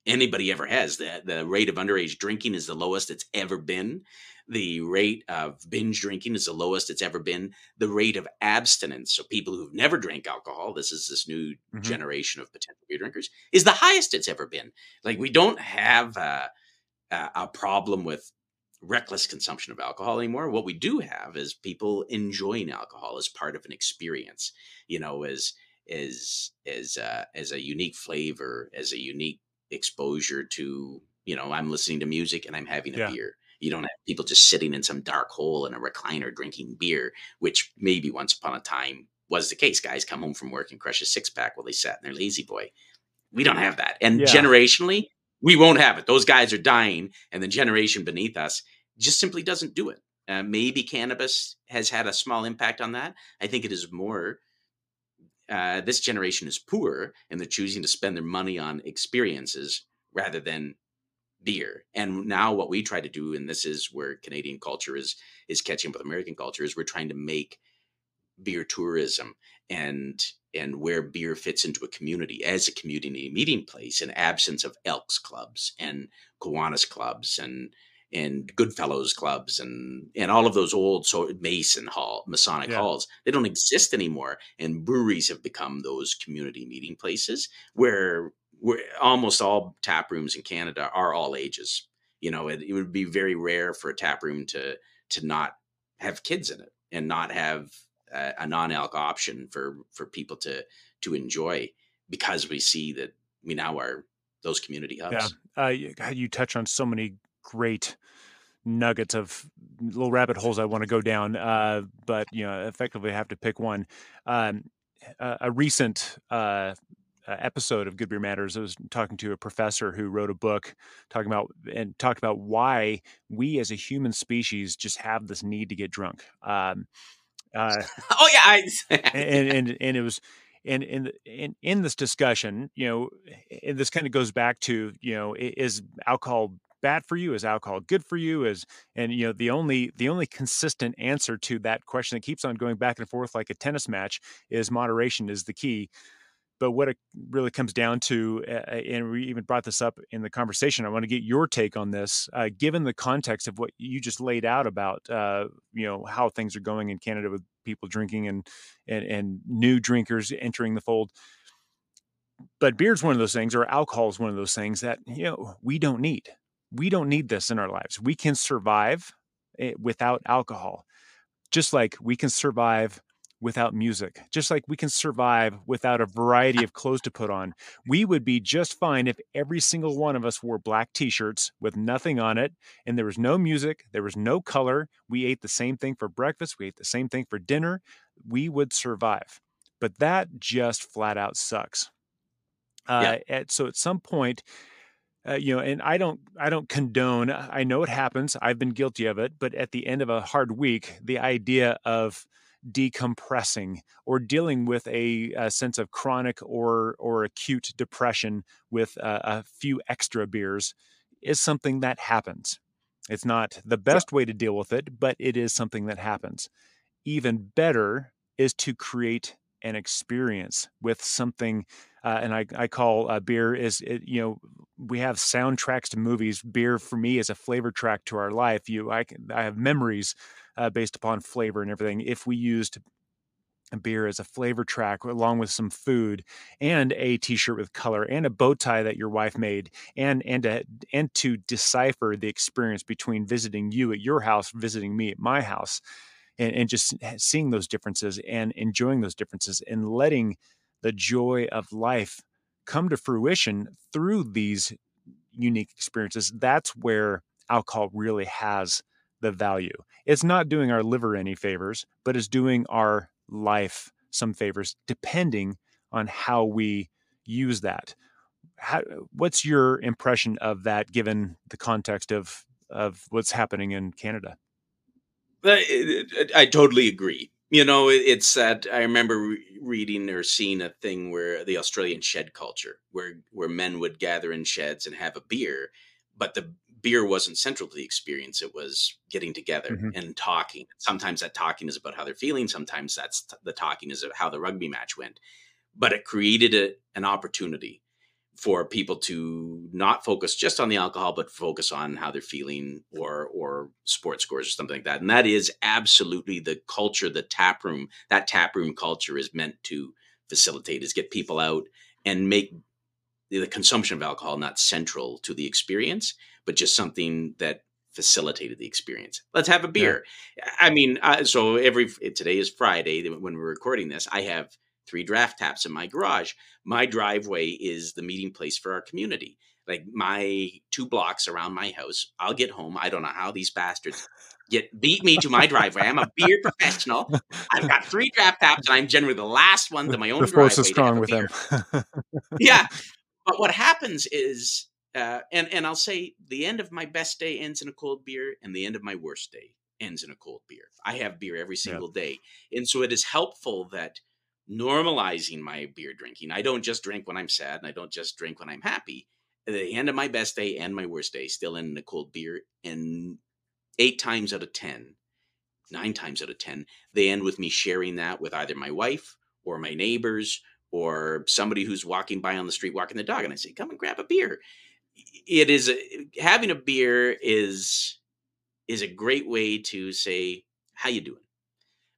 anybody ever has. The, the rate of underage drinking is the lowest it's ever been. The rate of binge drinking is the lowest it's ever been. The rate of abstinence, so people who've never drank alcohol, this is this new mm-hmm. generation of potential beer drinkers, is the highest it's ever been. Like we don't have a, a problem with reckless consumption of alcohol anymore. What we do have is people enjoying alcohol as part of an experience, you know, as as as uh, as a unique flavor, as a unique exposure to you know I'm listening to music and I'm having a yeah. beer. You don't have people just sitting in some dark hole in a recliner drinking beer, which maybe once upon a time was the case. Guys come home from work and crush a six pack while they sat in their lazy boy. We don't have that, and yeah. generationally, we won't have it. Those guys are dying, and the generation beneath us just simply doesn't do it. Uh, maybe cannabis has had a small impact on that. I think it is more uh, this generation is poor and they're choosing to spend their money on experiences rather than beer. And now what we try to do, and this is where Canadian culture is is catching up with American culture, is we're trying to make beer tourism and and where beer fits into a community as a community meeting place in absence of Elks clubs and Kiwanis clubs and and Goodfellows clubs and and all of those old so Mason Hall Masonic yeah. halls they don't exist anymore and breweries have become those community meeting places where we're almost all tap rooms in Canada are all ages. You know, it, it would be very rare for a tap room to to not have kids in it and not have a, a non-alc option for for people to to enjoy because we see that we now are those community hubs. Yeah, uh, you, you touch on so many great nuggets of little rabbit holes I want to go down, uh, but you know, effectively, I have to pick one. Um, a, a recent uh, episode of Good Beer Matters, I was talking to a professor who wrote a book talking about and talked about why we as a human species just have this need to get drunk. Um, uh, oh yeah, I, and, and and it was and in in in this discussion, you know, and this kind of goes back to you know, is alcohol bad for you? Is alcohol good for you? Is and you know the only the only consistent answer to that question that keeps on going back and forth like a tennis match is moderation is the key but what it really comes down to, and we even brought this up in the conversation, I want to get your take on this, uh, given the context of what you just laid out about, uh, you know, how things are going in Canada with people drinking and, and and new drinkers entering the fold. But beer is one of those things, or alcohol is one of those things that you know we don't need. We don't need this in our lives. We can survive eh, without alcohol, just like we can survive without music, just like we can survive without a variety of clothes to put on. We would be just fine if every single one of us wore black t shirts with nothing on it and there was no music, there was no color. We ate the same thing for breakfast, we ate the same thing for dinner. We would survive. But that just flat out sucks. Uh, yeah. at, so at some point, uh, you know and i don't i don't condone i know it happens i've been guilty of it but at the end of a hard week the idea of decompressing or dealing with a, a sense of chronic or or acute depression with a, a, few extra beers is something that happens. It's not the best way to deal with it, but it is something that happens. Even better is to create an experience with something, uh, and I, I call uh, beer is it, you know we have soundtracks to movies. Beer for me is a flavor track to our life. You I I have memories uh, based upon flavor and everything. If we used a beer as a flavor track along with some food and a t-shirt with color and a bow tie that your wife made and and to, and to decipher the experience between visiting you at your house visiting me at my house and, and just seeing those differences and enjoying those differences and letting the joy of life come to fruition through these unique experiences that's where alcohol really has the value. It's not doing our liver any favors, but it's doing our life some favors, depending on how we use that. How, what's your impression of that, given the context of of what's happening in Canada? I totally agree. You know, it's that I remember reading or seeing a thing where the Australian shed culture, where where men would gather in sheds and have a beer, but the beer wasn't central to the experience. It was getting together mm-hmm. and talking. Sometimes that talking is about how they're feeling. Sometimes that's t- the talking is how the rugby match went. But it created a, an opportunity for people to not focus just on the alcohol, but focus on how they're feeling or or sports scores or something like that. And that is absolutely the culture, the tap room, that tap room culture is meant to facilitate, is get people out and make the consumption of alcohol not central to the experience, but just something that facilitated the experience. Let's have a beer. Yeah. I mean, uh, so every today is Friday when we're recording this. I have three draft taps in my garage. My driveway is the meeting place for our community. Like my two blocks around my house, I'll get home. I don't know how these bastards get beat me to my driveway. I'm a beer professional. I've got three draft taps, and I'm generally the last one to my own the driveway. The force is strong with them. yeah, but what happens is uh, and and I'll say the end of my best day ends in a cold beer, and the end of my worst day ends in a cold beer. I have beer every single yeah. day, and so it is helpful that normalizing my beer drinking. I don't just drink when I'm sad, and I don't just drink when I'm happy. At the end of my best day and my worst day still in a cold beer, and eight times out of ten, nine times out of ten, they end with me sharing that with either my wife or my neighbors or somebody who's walking by on the street walking the dog, and I say, "Come and grab a beer." it is having a beer is is a great way to say how you doing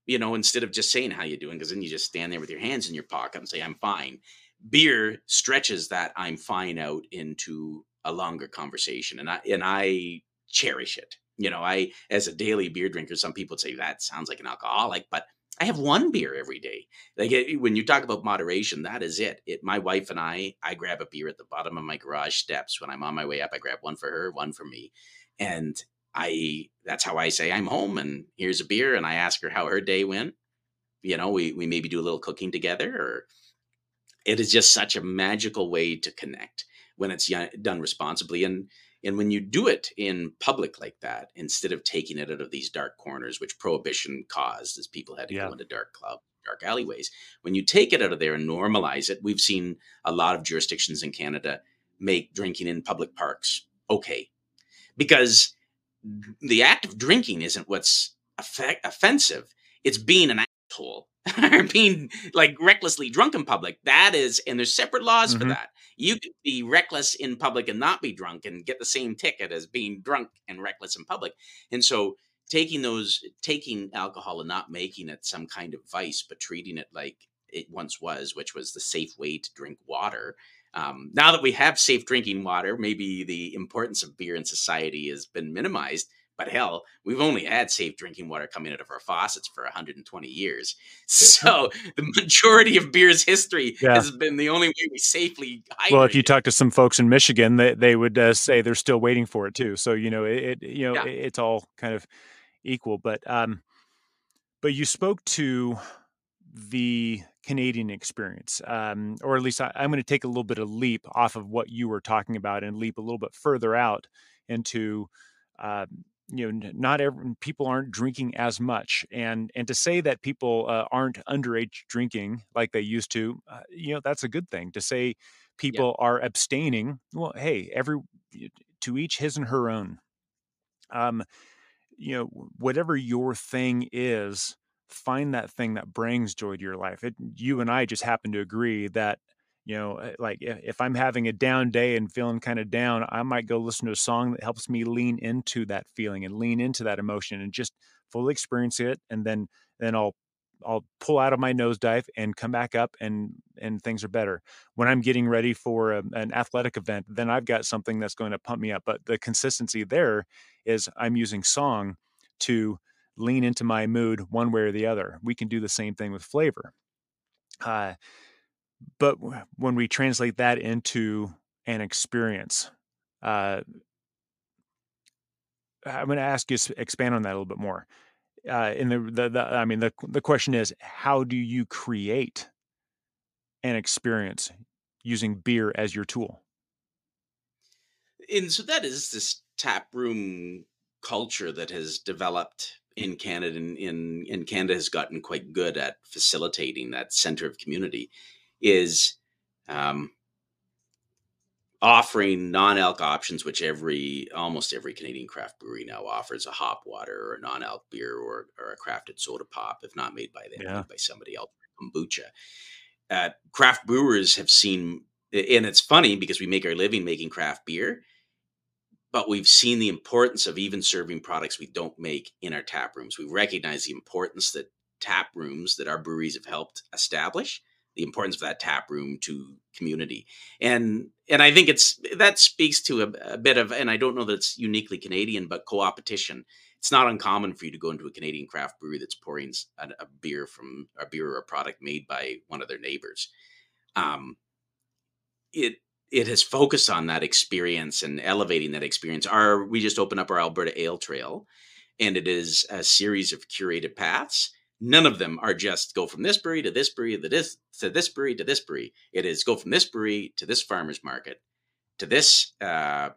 you know instead of just saying how you doing because then you just stand there with your hands in your pocket and say i'm fine beer stretches that I'm fine out into a longer conversation, and I and I cherish it. You know, I as a daily beer drinker, some people say that sounds like an alcoholic, but I have one beer every day. Like it, when you talk about moderation, that is it. It. My wife and I, I grab a beer at the bottom of my garage steps when I'm on my way up. I grab one for her, one for me, and I. That's how I say I'm home. And here's a beer, and I ask her how her day went. You know, we we maybe do a little cooking together, or it is just such a magical way to connect when it's done responsibly and and when you do it in public like that, instead of taking it out of these dark corners, which prohibition caused as people had to yeah. go into dark club, dark alleyways, when you take it out of there and normalize it, we've seen a lot of jurisdictions in Canada make drinking in public parks okay. Because the act of drinking isn't what's effect- offensive, it's being an asshole or being like recklessly drunk in public. That is, and there's separate laws mm-hmm. for that. You could be reckless in public and not be drunk and get the same ticket as being drunk and reckless in public. And so taking those, taking alcohol and not making it some kind of vice, but treating it like it once was, which was the safe way to drink water. Um, now that we have safe drinking water, maybe the importance of beer in society has been minimized but hell, we've only had safe drinking water coming out of our faucets for 120 years. So the majority of beer's history yeah. has been the only way we safely. Hydrate. Well, if you talk to some folks in Michigan, they they would uh, say they're still waiting for it too. So you know, it, it you know yeah. it, it's all kind of equal. But um, but you spoke to the Canadian experience, um, or at least I, I'm going to take a little bit of leap off of what you were talking about and leap a little bit further out into um, you know not every people aren't drinking as much. And and to say that people uh, aren't underage drinking like they used to uh, you know that's a good thing. To say people yeah. are abstaining well hey every to each his and her own. Um you know whatever your thing is find that thing that brings joy to your life it, you and i just happen to agree that you know eh, like if i'm having a down day and feeling kind of down i might go listen to a song that helps me lean into that feeling and lean into that emotion and just fully experience it and then then i'll i'll pull out of my nosedive and come back up and and things are better. When i'm getting ready for a, an athletic event then i've got something that's going to pump me up but the consistency there is i'm using song to lean into my mood one way or the other we can do the same thing with flavor uh, but when we translate that into an experience, uh, I'm going to ask you to expand on that a little bit more. Uh, in the, the, the, I mean, the the question is, how do you create an experience using beer as your tool? And so that is this tap room culture that has developed in Canada, and in, in Canada has gotten quite good at facilitating that center of community is um, offering non-alc options, which every almost every Canadian craft brewery now offers a hop water or a non-alc beer or, or a crafted soda pop, if not made by them, yeah. by somebody else, kombucha. Uh, craft brewers have seen, and it's funny because we make our living making craft beer, but we've seen the importance of even serving products we don't make in our tap rooms. We recognize the importance that tap rooms that our breweries have helped establish the importance of that tap room to community. And and i think it's that speaks to a, a, bit of and i don't know that it's uniquely canadian but co-opetition. It's not uncommon for you to go into a canadian craft brewery that's pouring a, a beer from a beer or a product made by one of their neighbors. Um it it has focused on that experience and elevating that experience our we just opened up our alberta ale trail and it is a series of curated paths none of them are just go from this brewery to this brewery to this to this brewery to this brewery. It is go from this brewery to this farmer's market to this uh,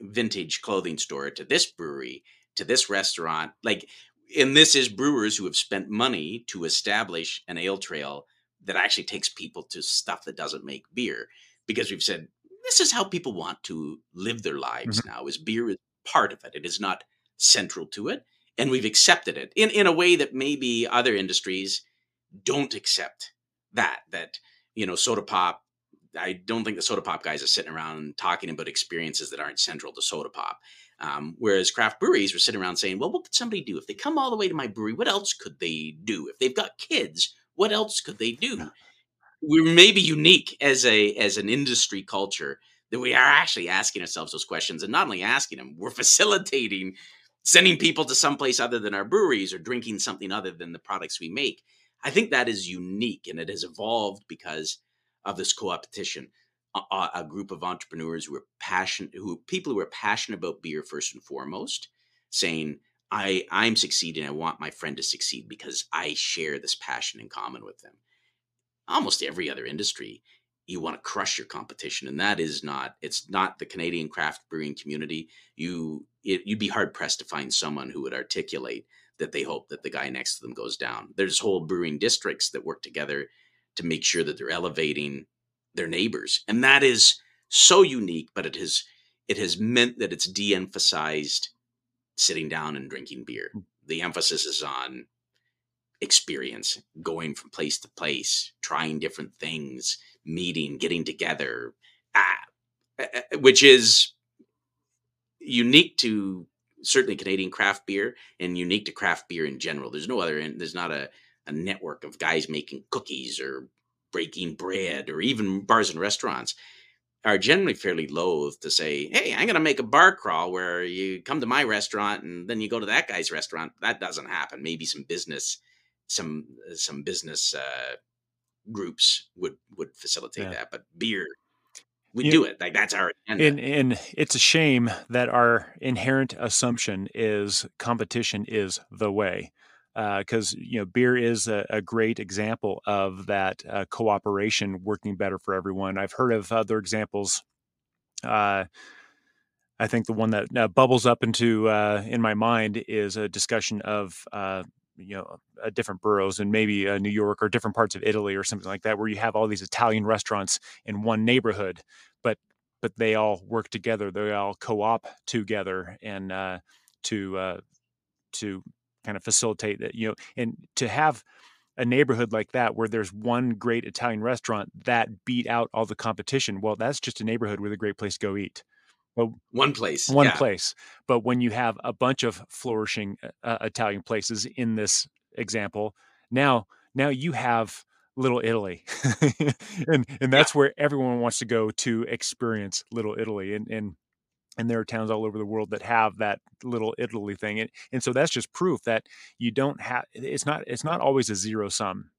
vintage clothing store to this brewery to this restaurant. Like, and this is brewers who have spent money to establish an ale trail that actually takes people to stuff that doesn't make beer because we've said this is how people want to live their lives mm-hmm. now is beer is part of it it is not central to it and we've accepted it in, in a way that maybe other industries don't accept that that you know soda pop i don't think the soda pop guys are sitting around talking about experiences that aren't central to soda pop um, whereas craft breweries were sitting around saying well what could somebody do? If they come all the way to my brewery what else could they do? If they've got kids what else could they do we may be unique as a as an industry culture that we are actually asking ourselves those questions and not only asking them, we're facilitating sending people to someplace other than our breweries or drinking something other than the products we make. I think that is unique and it has evolved because of this co-opetition. A, a, group of entrepreneurs who are passionate, who people who are passionate about beer first and foremost, saying, "I I'm succeeding. I want my friend to succeed because I share this passion in common with them." Almost every other industry, you want to crush your competition, and that is not. It's not the Canadian craft brewing community. You it, you'd be hard pressed to find someone who would articulate that they hope that the guy next to them goes down. There's whole brewing districts that work together to make sure that they're elevating their neighbors. And that is so unique, but it has it has meant that it's de-emphasized sitting down and drinking beer. Hmm. The emphasis is on experience, going from place to place, trying different things, meeting, getting together, ah, which is unique to certainly Canadian craft beer and unique to craft beer in general. There's no other, there's not a, a network of guys making cookies or breaking bread or even bars and restaurants are generally fairly loath to say, "Hey, I'm going to make a bar crawl where you come to my restaurant and then you go to that guy's restaurant." That doesn't happen. Maybe some business, some some business uh, groups would would facilitate yeah. that, but beer we you do it like that's our agenda. And, and it's a shame that our inherent assumption is competition is the way because uh, you know beer is a, a, great example of that uh, cooperation working better for everyone i've heard of other examples uh, i think the one that uh, bubbles up into uh, in my mind is a discussion of uh, you know uh, different boroughs and maybe uh, new york or different parts of italy or something like that where you have all these italian restaurants in one neighborhood but but they all work together they all co-op together and uh, to to kind of facilitate that, you know, and to have a neighborhood like that where there's one great Italian restaurant that beat out all the competition, well, that's just a neighborhood with a great place to go eat. But one place, one yeah. place. But when you have a bunch of flourishing uh, uh, Italian places in this example, now now you have Little Italy, and and that's yeah. where everyone wants to go to experience Little Italy, and and and there are towns all over the world that have that little italy thing and, and so that's just proof that you don't have it's not it's not always a zero sum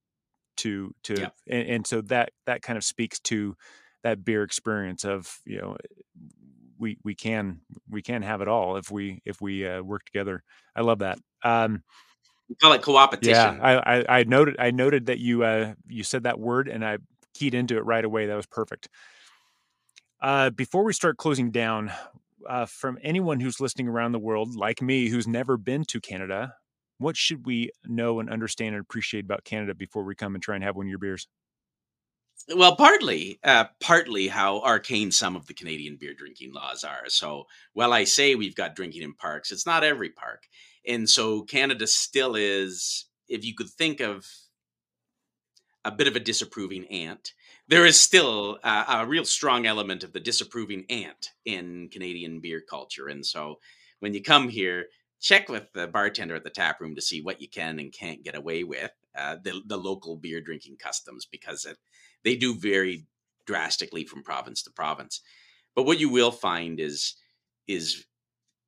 to to yeah. and, and, so that that kind of speaks to that beer experience of you know we we can we can have it all if we if we uh, work together. I love that. Um we call it co-opetition. Yeah I, I i noted i noted that you uh you said that word and i keyed into it right away. That was perfect. Uh, before we start closing down, uh, from anyone who's listening around the world, like me, who's never been to Canada, what should we know and understand and appreciate about Canada before we come and try and have one of your beers? Well, partly, uh, partly how arcane some of the Canadian beer drinking laws are. So, while I say we've got drinking in parks, it's not every park, and so Canada still is. If you could think of a bit of a disapproving ant, there is still a, a, real strong element of the disapproving ant in Canadian beer culture. And so when you come here, check with the bartender at the tap room to see what you can and can't get away with, uh, the, the local beer drinking customs, because it, they do vary drastically from province to province. But what you will find is, is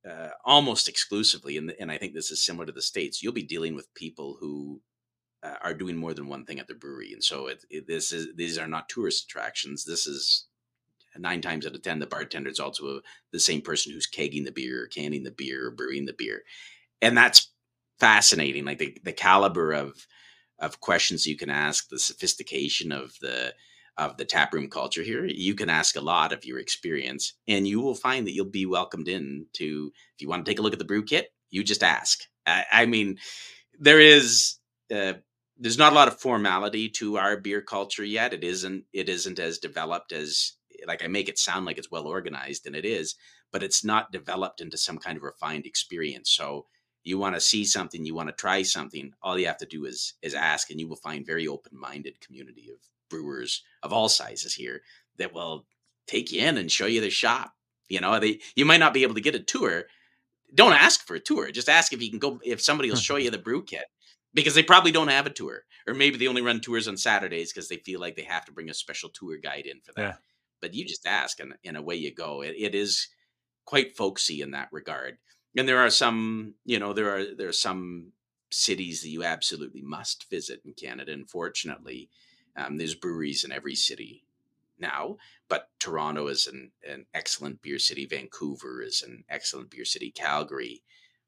uh, almost exclusively, and, and I think this is similar to the States, you'll be dealing with people who uh, are doing more than one thing at the brewery, and so it, it, this is these are not tourist attractions. This is nine times out of ten the bartender is also a, the same person who's kegging the beer, or canning the beer, or brewing the beer, and that's fascinating. Like the the caliber of of questions you can ask, the sophistication of the of the taproom culture here. You can ask a lot of your experience, and you will find that you'll be welcomed in to. If you want to take a look at the brew kit, you just ask. I, I mean, there is. Uh, there's not a lot of formality to our beer culture yet. It isn't it isn't as developed as like I make it sound like it's well organized and it is, but it's not developed into some kind of refined experience. So you want to see something, you want to try something, all you have to do is is ask and you will find very open-minded community of brewers of all sizes here that will take you in and show you the shop. You know, they you might not be able to get a tour. Don't ask for a tour. Just ask if you can go if somebody will show you the brew kit because they probably don't have a tour, or maybe they only run tours on Saturdays because they feel like they have to bring a special tour guide in for that. Yeah. But you just ask, and, and away you go. It, it is quite folksy in that regard. And there are some, you know, there are there are some cities that you absolutely must visit in Canada. Unfortunately, um, there's breweries in every city now, but Toronto is an, an excellent beer city. Vancouver is an excellent beer city. Calgary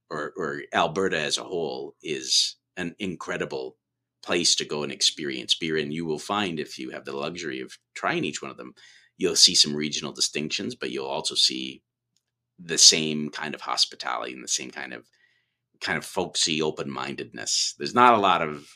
or, or Alberta as a whole is an incredible place to go and experience beer. And you will find if you have the luxury of trying each one of them, you'll see some regional distinctions, but you'll also see the same kind of hospitality and the same kind of kind of folksy open-mindedness. There's not a lot of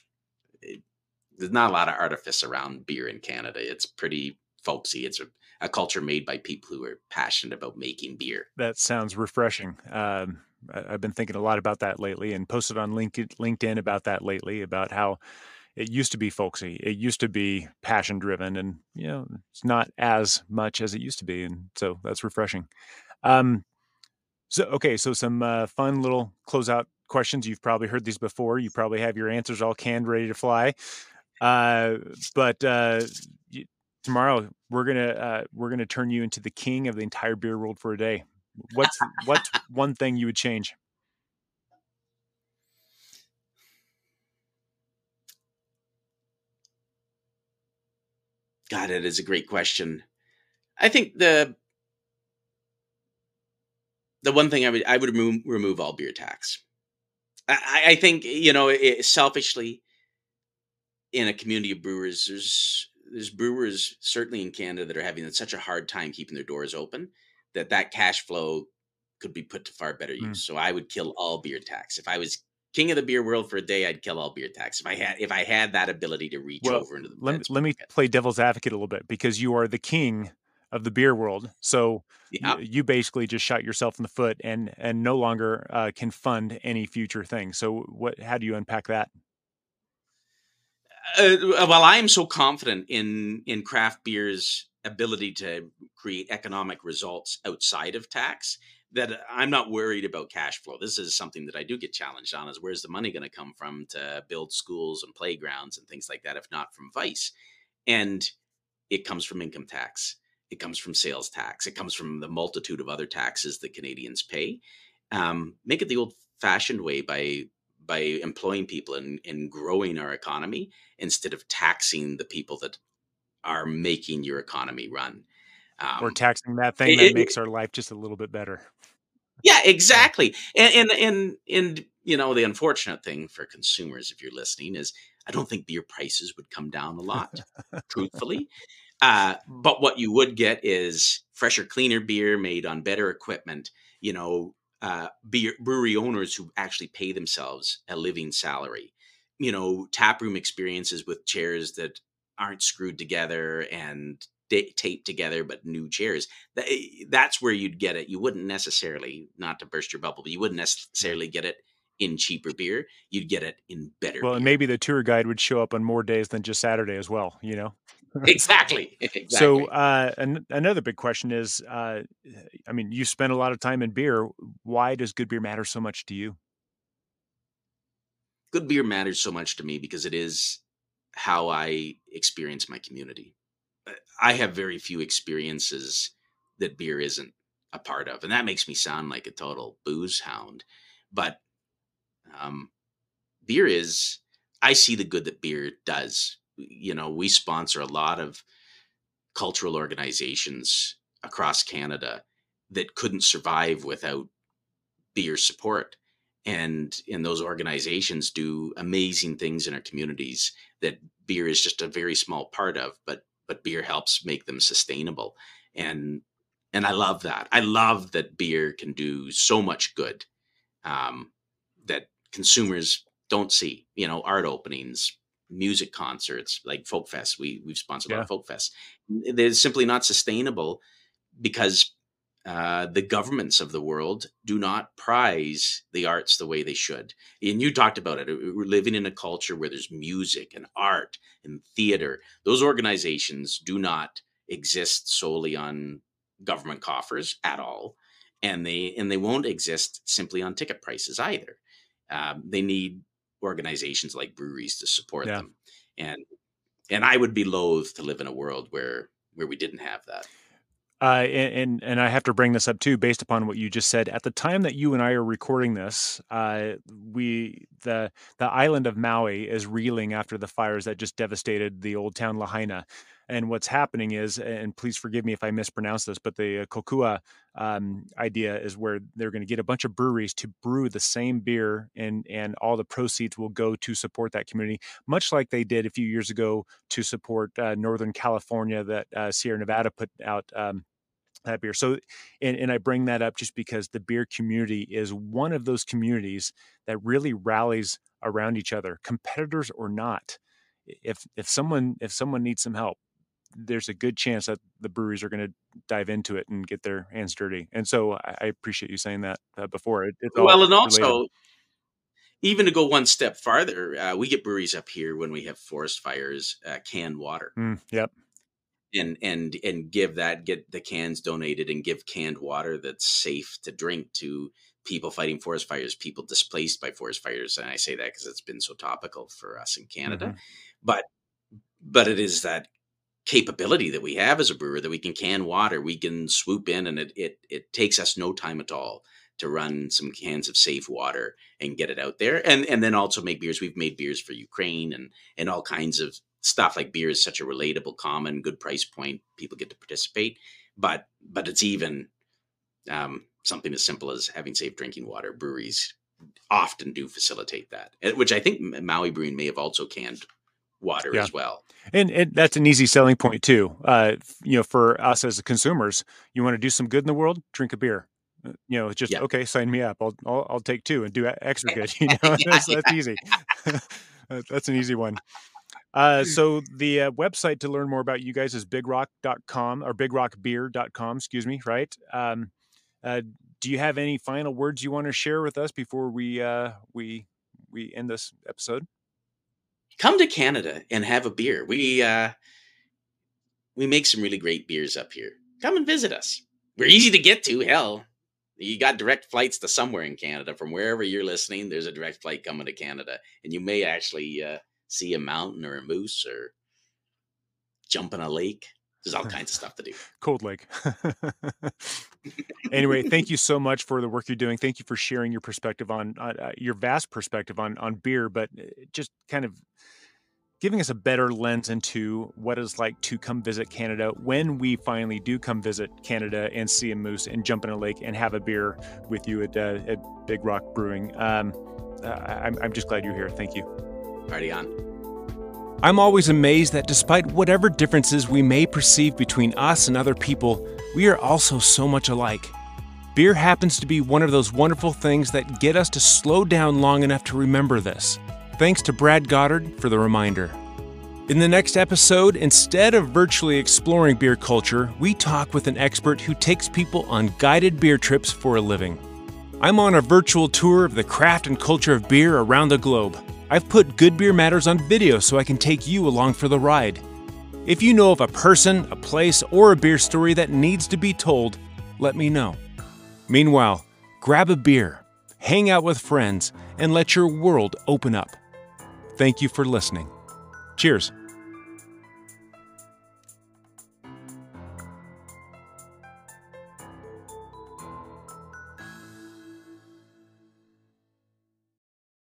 there's not a lot of artifice around beer in Canada. It's pretty folksy. It's a, a culture made by people who are passionate about making beer. That sounds refreshing. Um, I've been thinking a lot about that lately and posted on LinkedIn about that lately about how it used to be folksy. It used to be passion driven and, you know, it's not as much as it used to be. And so that's refreshing. Um, so, okay. So some uh, fun little closeout questions. You've probably heard these before. You probably have your answers all canned, ready to fly. Uh, but uh, tomorrow we're gonna uh, we're gonna turn you into the king of the entire beer world for a day. What's what's one thing you would change? God, it is a great question. I think the the one thing I would I would remove, remove all beer tax. I, I think you know it, selfishly in a community of brewers, there's there's brewers certainly in Canada that are having such a hard time keeping their doors open that that cash flow could be put to far better use. Mm. So I would kill all beer tax. If I was king of the beer world for a day, I'd kill all beer tax. If I had if I had that ability to reach well, over into the let, let me play devil's advocate a little bit because you are the king of the beer world. So yeah. you, basically just shot yourself in the foot and and no longer uh, can fund any future thing. So what how do you unpack that? Uh, well, I am so confident in in craft beer's ability to create economic results outside of tax that I'm not worried about cash flow. This is something that I do get challenged on is where's the money going to come from to build schools and playgrounds and things like that if not from vice. And it comes from income tax. It comes from sales tax. It comes from the multitude of other taxes that Canadians pay. Um, make it the old fashioned way by by employing people and, and growing our economy instead of taxing the people that are making your economy run. Um, or taxing that thing that makes our life just a little bit better. Yeah, exactly. And, and and and you know the unfortunate thing for consumers, if you're listening, is I don't think beer prices would come down a lot, truthfully. Uh, but what you would get is fresher, cleaner beer made on better equipment. You know, uh, beer, brewery owners who actually pay themselves a living salary. You know, taproom experiences with chairs that aren't screwed together and taped together, but new chairs. Eh, that's where you'd get it. You wouldn't necessarily, not to burst your bubble, but you wouldn't necessarily get it in cheaper beer. You'd get it in better. Well, beer. and maybe the tour guide would show up on more days than just Saturday as well. You know. exactly. exactly. So, uh, an- another big question is, uh, I mean, you spend a lot of time in beer. Why does good beer matter so much to you? Good beer matters so much to me because it is how I experience my community. I have very few experiences that beer isn't a part of, and that makes me sound like a total booze hound. But um, beer is, I see the good that beer does. You know, we sponsor a lot of cultural organizations across Canada that couldn't survive without beer support. And and those organizations do amazing things in our communities that beer is just a very small part of, but but beer helps make them sustainable. And and I love that. I love that beer can do so much good um, that consumers don't see. You know, art openings, music concerts, like folk fest. We we've sponsored yeah. a lot of folk fest. They're simply not sustainable because uh, the governments of the world do not prize the arts the way they should. And you talked about it. We're living in a culture where there's music and art and theater. Those organizations do not exist solely on government coffers at all, and they and they won't exist simply on ticket prices either. Um, they need organizations like breweries to support Yeah. them. And and I would be loath to live in a world where where we didn't have that. Uh, and, and I have to bring this up too, based upon what you just said. At the time that you and I are recording this, uh, we the the island of Maui is reeling after the fires that just devastated the old town Lahaina. And what's happening is, and please forgive me if I mispronounce this, but the uh, Kokua um, idea is where they're going to get a bunch of breweries to brew the same beer, and and all the proceeds will go to support that community, much like they did a few years ago to support uh, Northern California that uh, Sierra Nevada put out. Um, that beer. So, and, and I bring that up just because the beer community is one of those communities that really rallies around each other, competitors or not. If if someone if someone needs some help, there's a good chance that the breweries are going to dive into it and get their hands dirty. And so I, I appreciate you saying that uh, before. It, it's Well, and related. also, even to go one step farther, uh, we get breweries up here when we have forest fires, uh, canned water, Mm, yep. and and and give that get the cans donated and give canned water that's safe to drink to people fighting forest fires, people displaced by forest fires. And I say that because it's been so topical for us in Canada, Mhm. but but it is that capability that we have as a brewer that we can can water, we can swoop in, and it it it takes us no time at all to run some cans of safe water and get it out there. And and then also make beers. We've made beers for ukraine and and all kinds of stuff like beer is such a relatable common good price point. People get to participate. But but it's even um, something as simple as having safe drinking water. Breweries often do facilitate that eh, which i think maui brewing may have also canned water Yeah. as well And, and that's an easy selling point too. Uh, you know, for us as consumers, you want to do some good in the world, drink a beer. Uh, You know, just Yeah. okay, sign me up. I'll, I'll I'll take two and do extra good. You know, that's, that's easy. That's an easy one. Uh, so the uh, website to learn more about you guys is bigrock.com or bigrockbeer.com, excuse me, right? Um, uh, do you have any final words you want to share with us before we uh, we we end this episode? Come to Canada and have a beer. We uh we make some really great beers up here. Come and visit us. We're easy to get to. Hell, you got direct flights to somewhere in Canada from wherever you're listening. There's a direct flight coming to Canada, and you may actually uh, see a mountain or a moose or jump in a lake. There's all kinds of stuff to do. Cold Lake. anyway, thank you so much for the work you're doing. Thank you for sharing your perspective on uh, uh, your vast perspective on on beer, but uh, just kind of giving us a better lens into what it's like to come visit Canada when we finally do come visit Canada and see a moose and jump in a lake and have a beer with you at uh, at Big Rock Brewing. Um, uh, I'm I'm just glad you're here. Thank you. Party on. I'm always amazed that despite whatever differences we may perceive between us and other people, we are also so much alike. Beer happens to be one of those wonderful things that get us to slow down long enough to remember this. Thanks to Brad Goddard for the reminder. In the next episode, instead of virtually exploring beer culture, we talk with an expert who takes people on guided beer trips for a living. I'm on a virtual tour of the craft and culture of beer around the globe. I've put Good Beer Matters on video so I can take you along for the ride. If you know of a person, a place, or a beer story that needs to be told, let me know. Meanwhile, grab a beer, hang out with friends, and let your world open up. Thank you for listening. Cheers.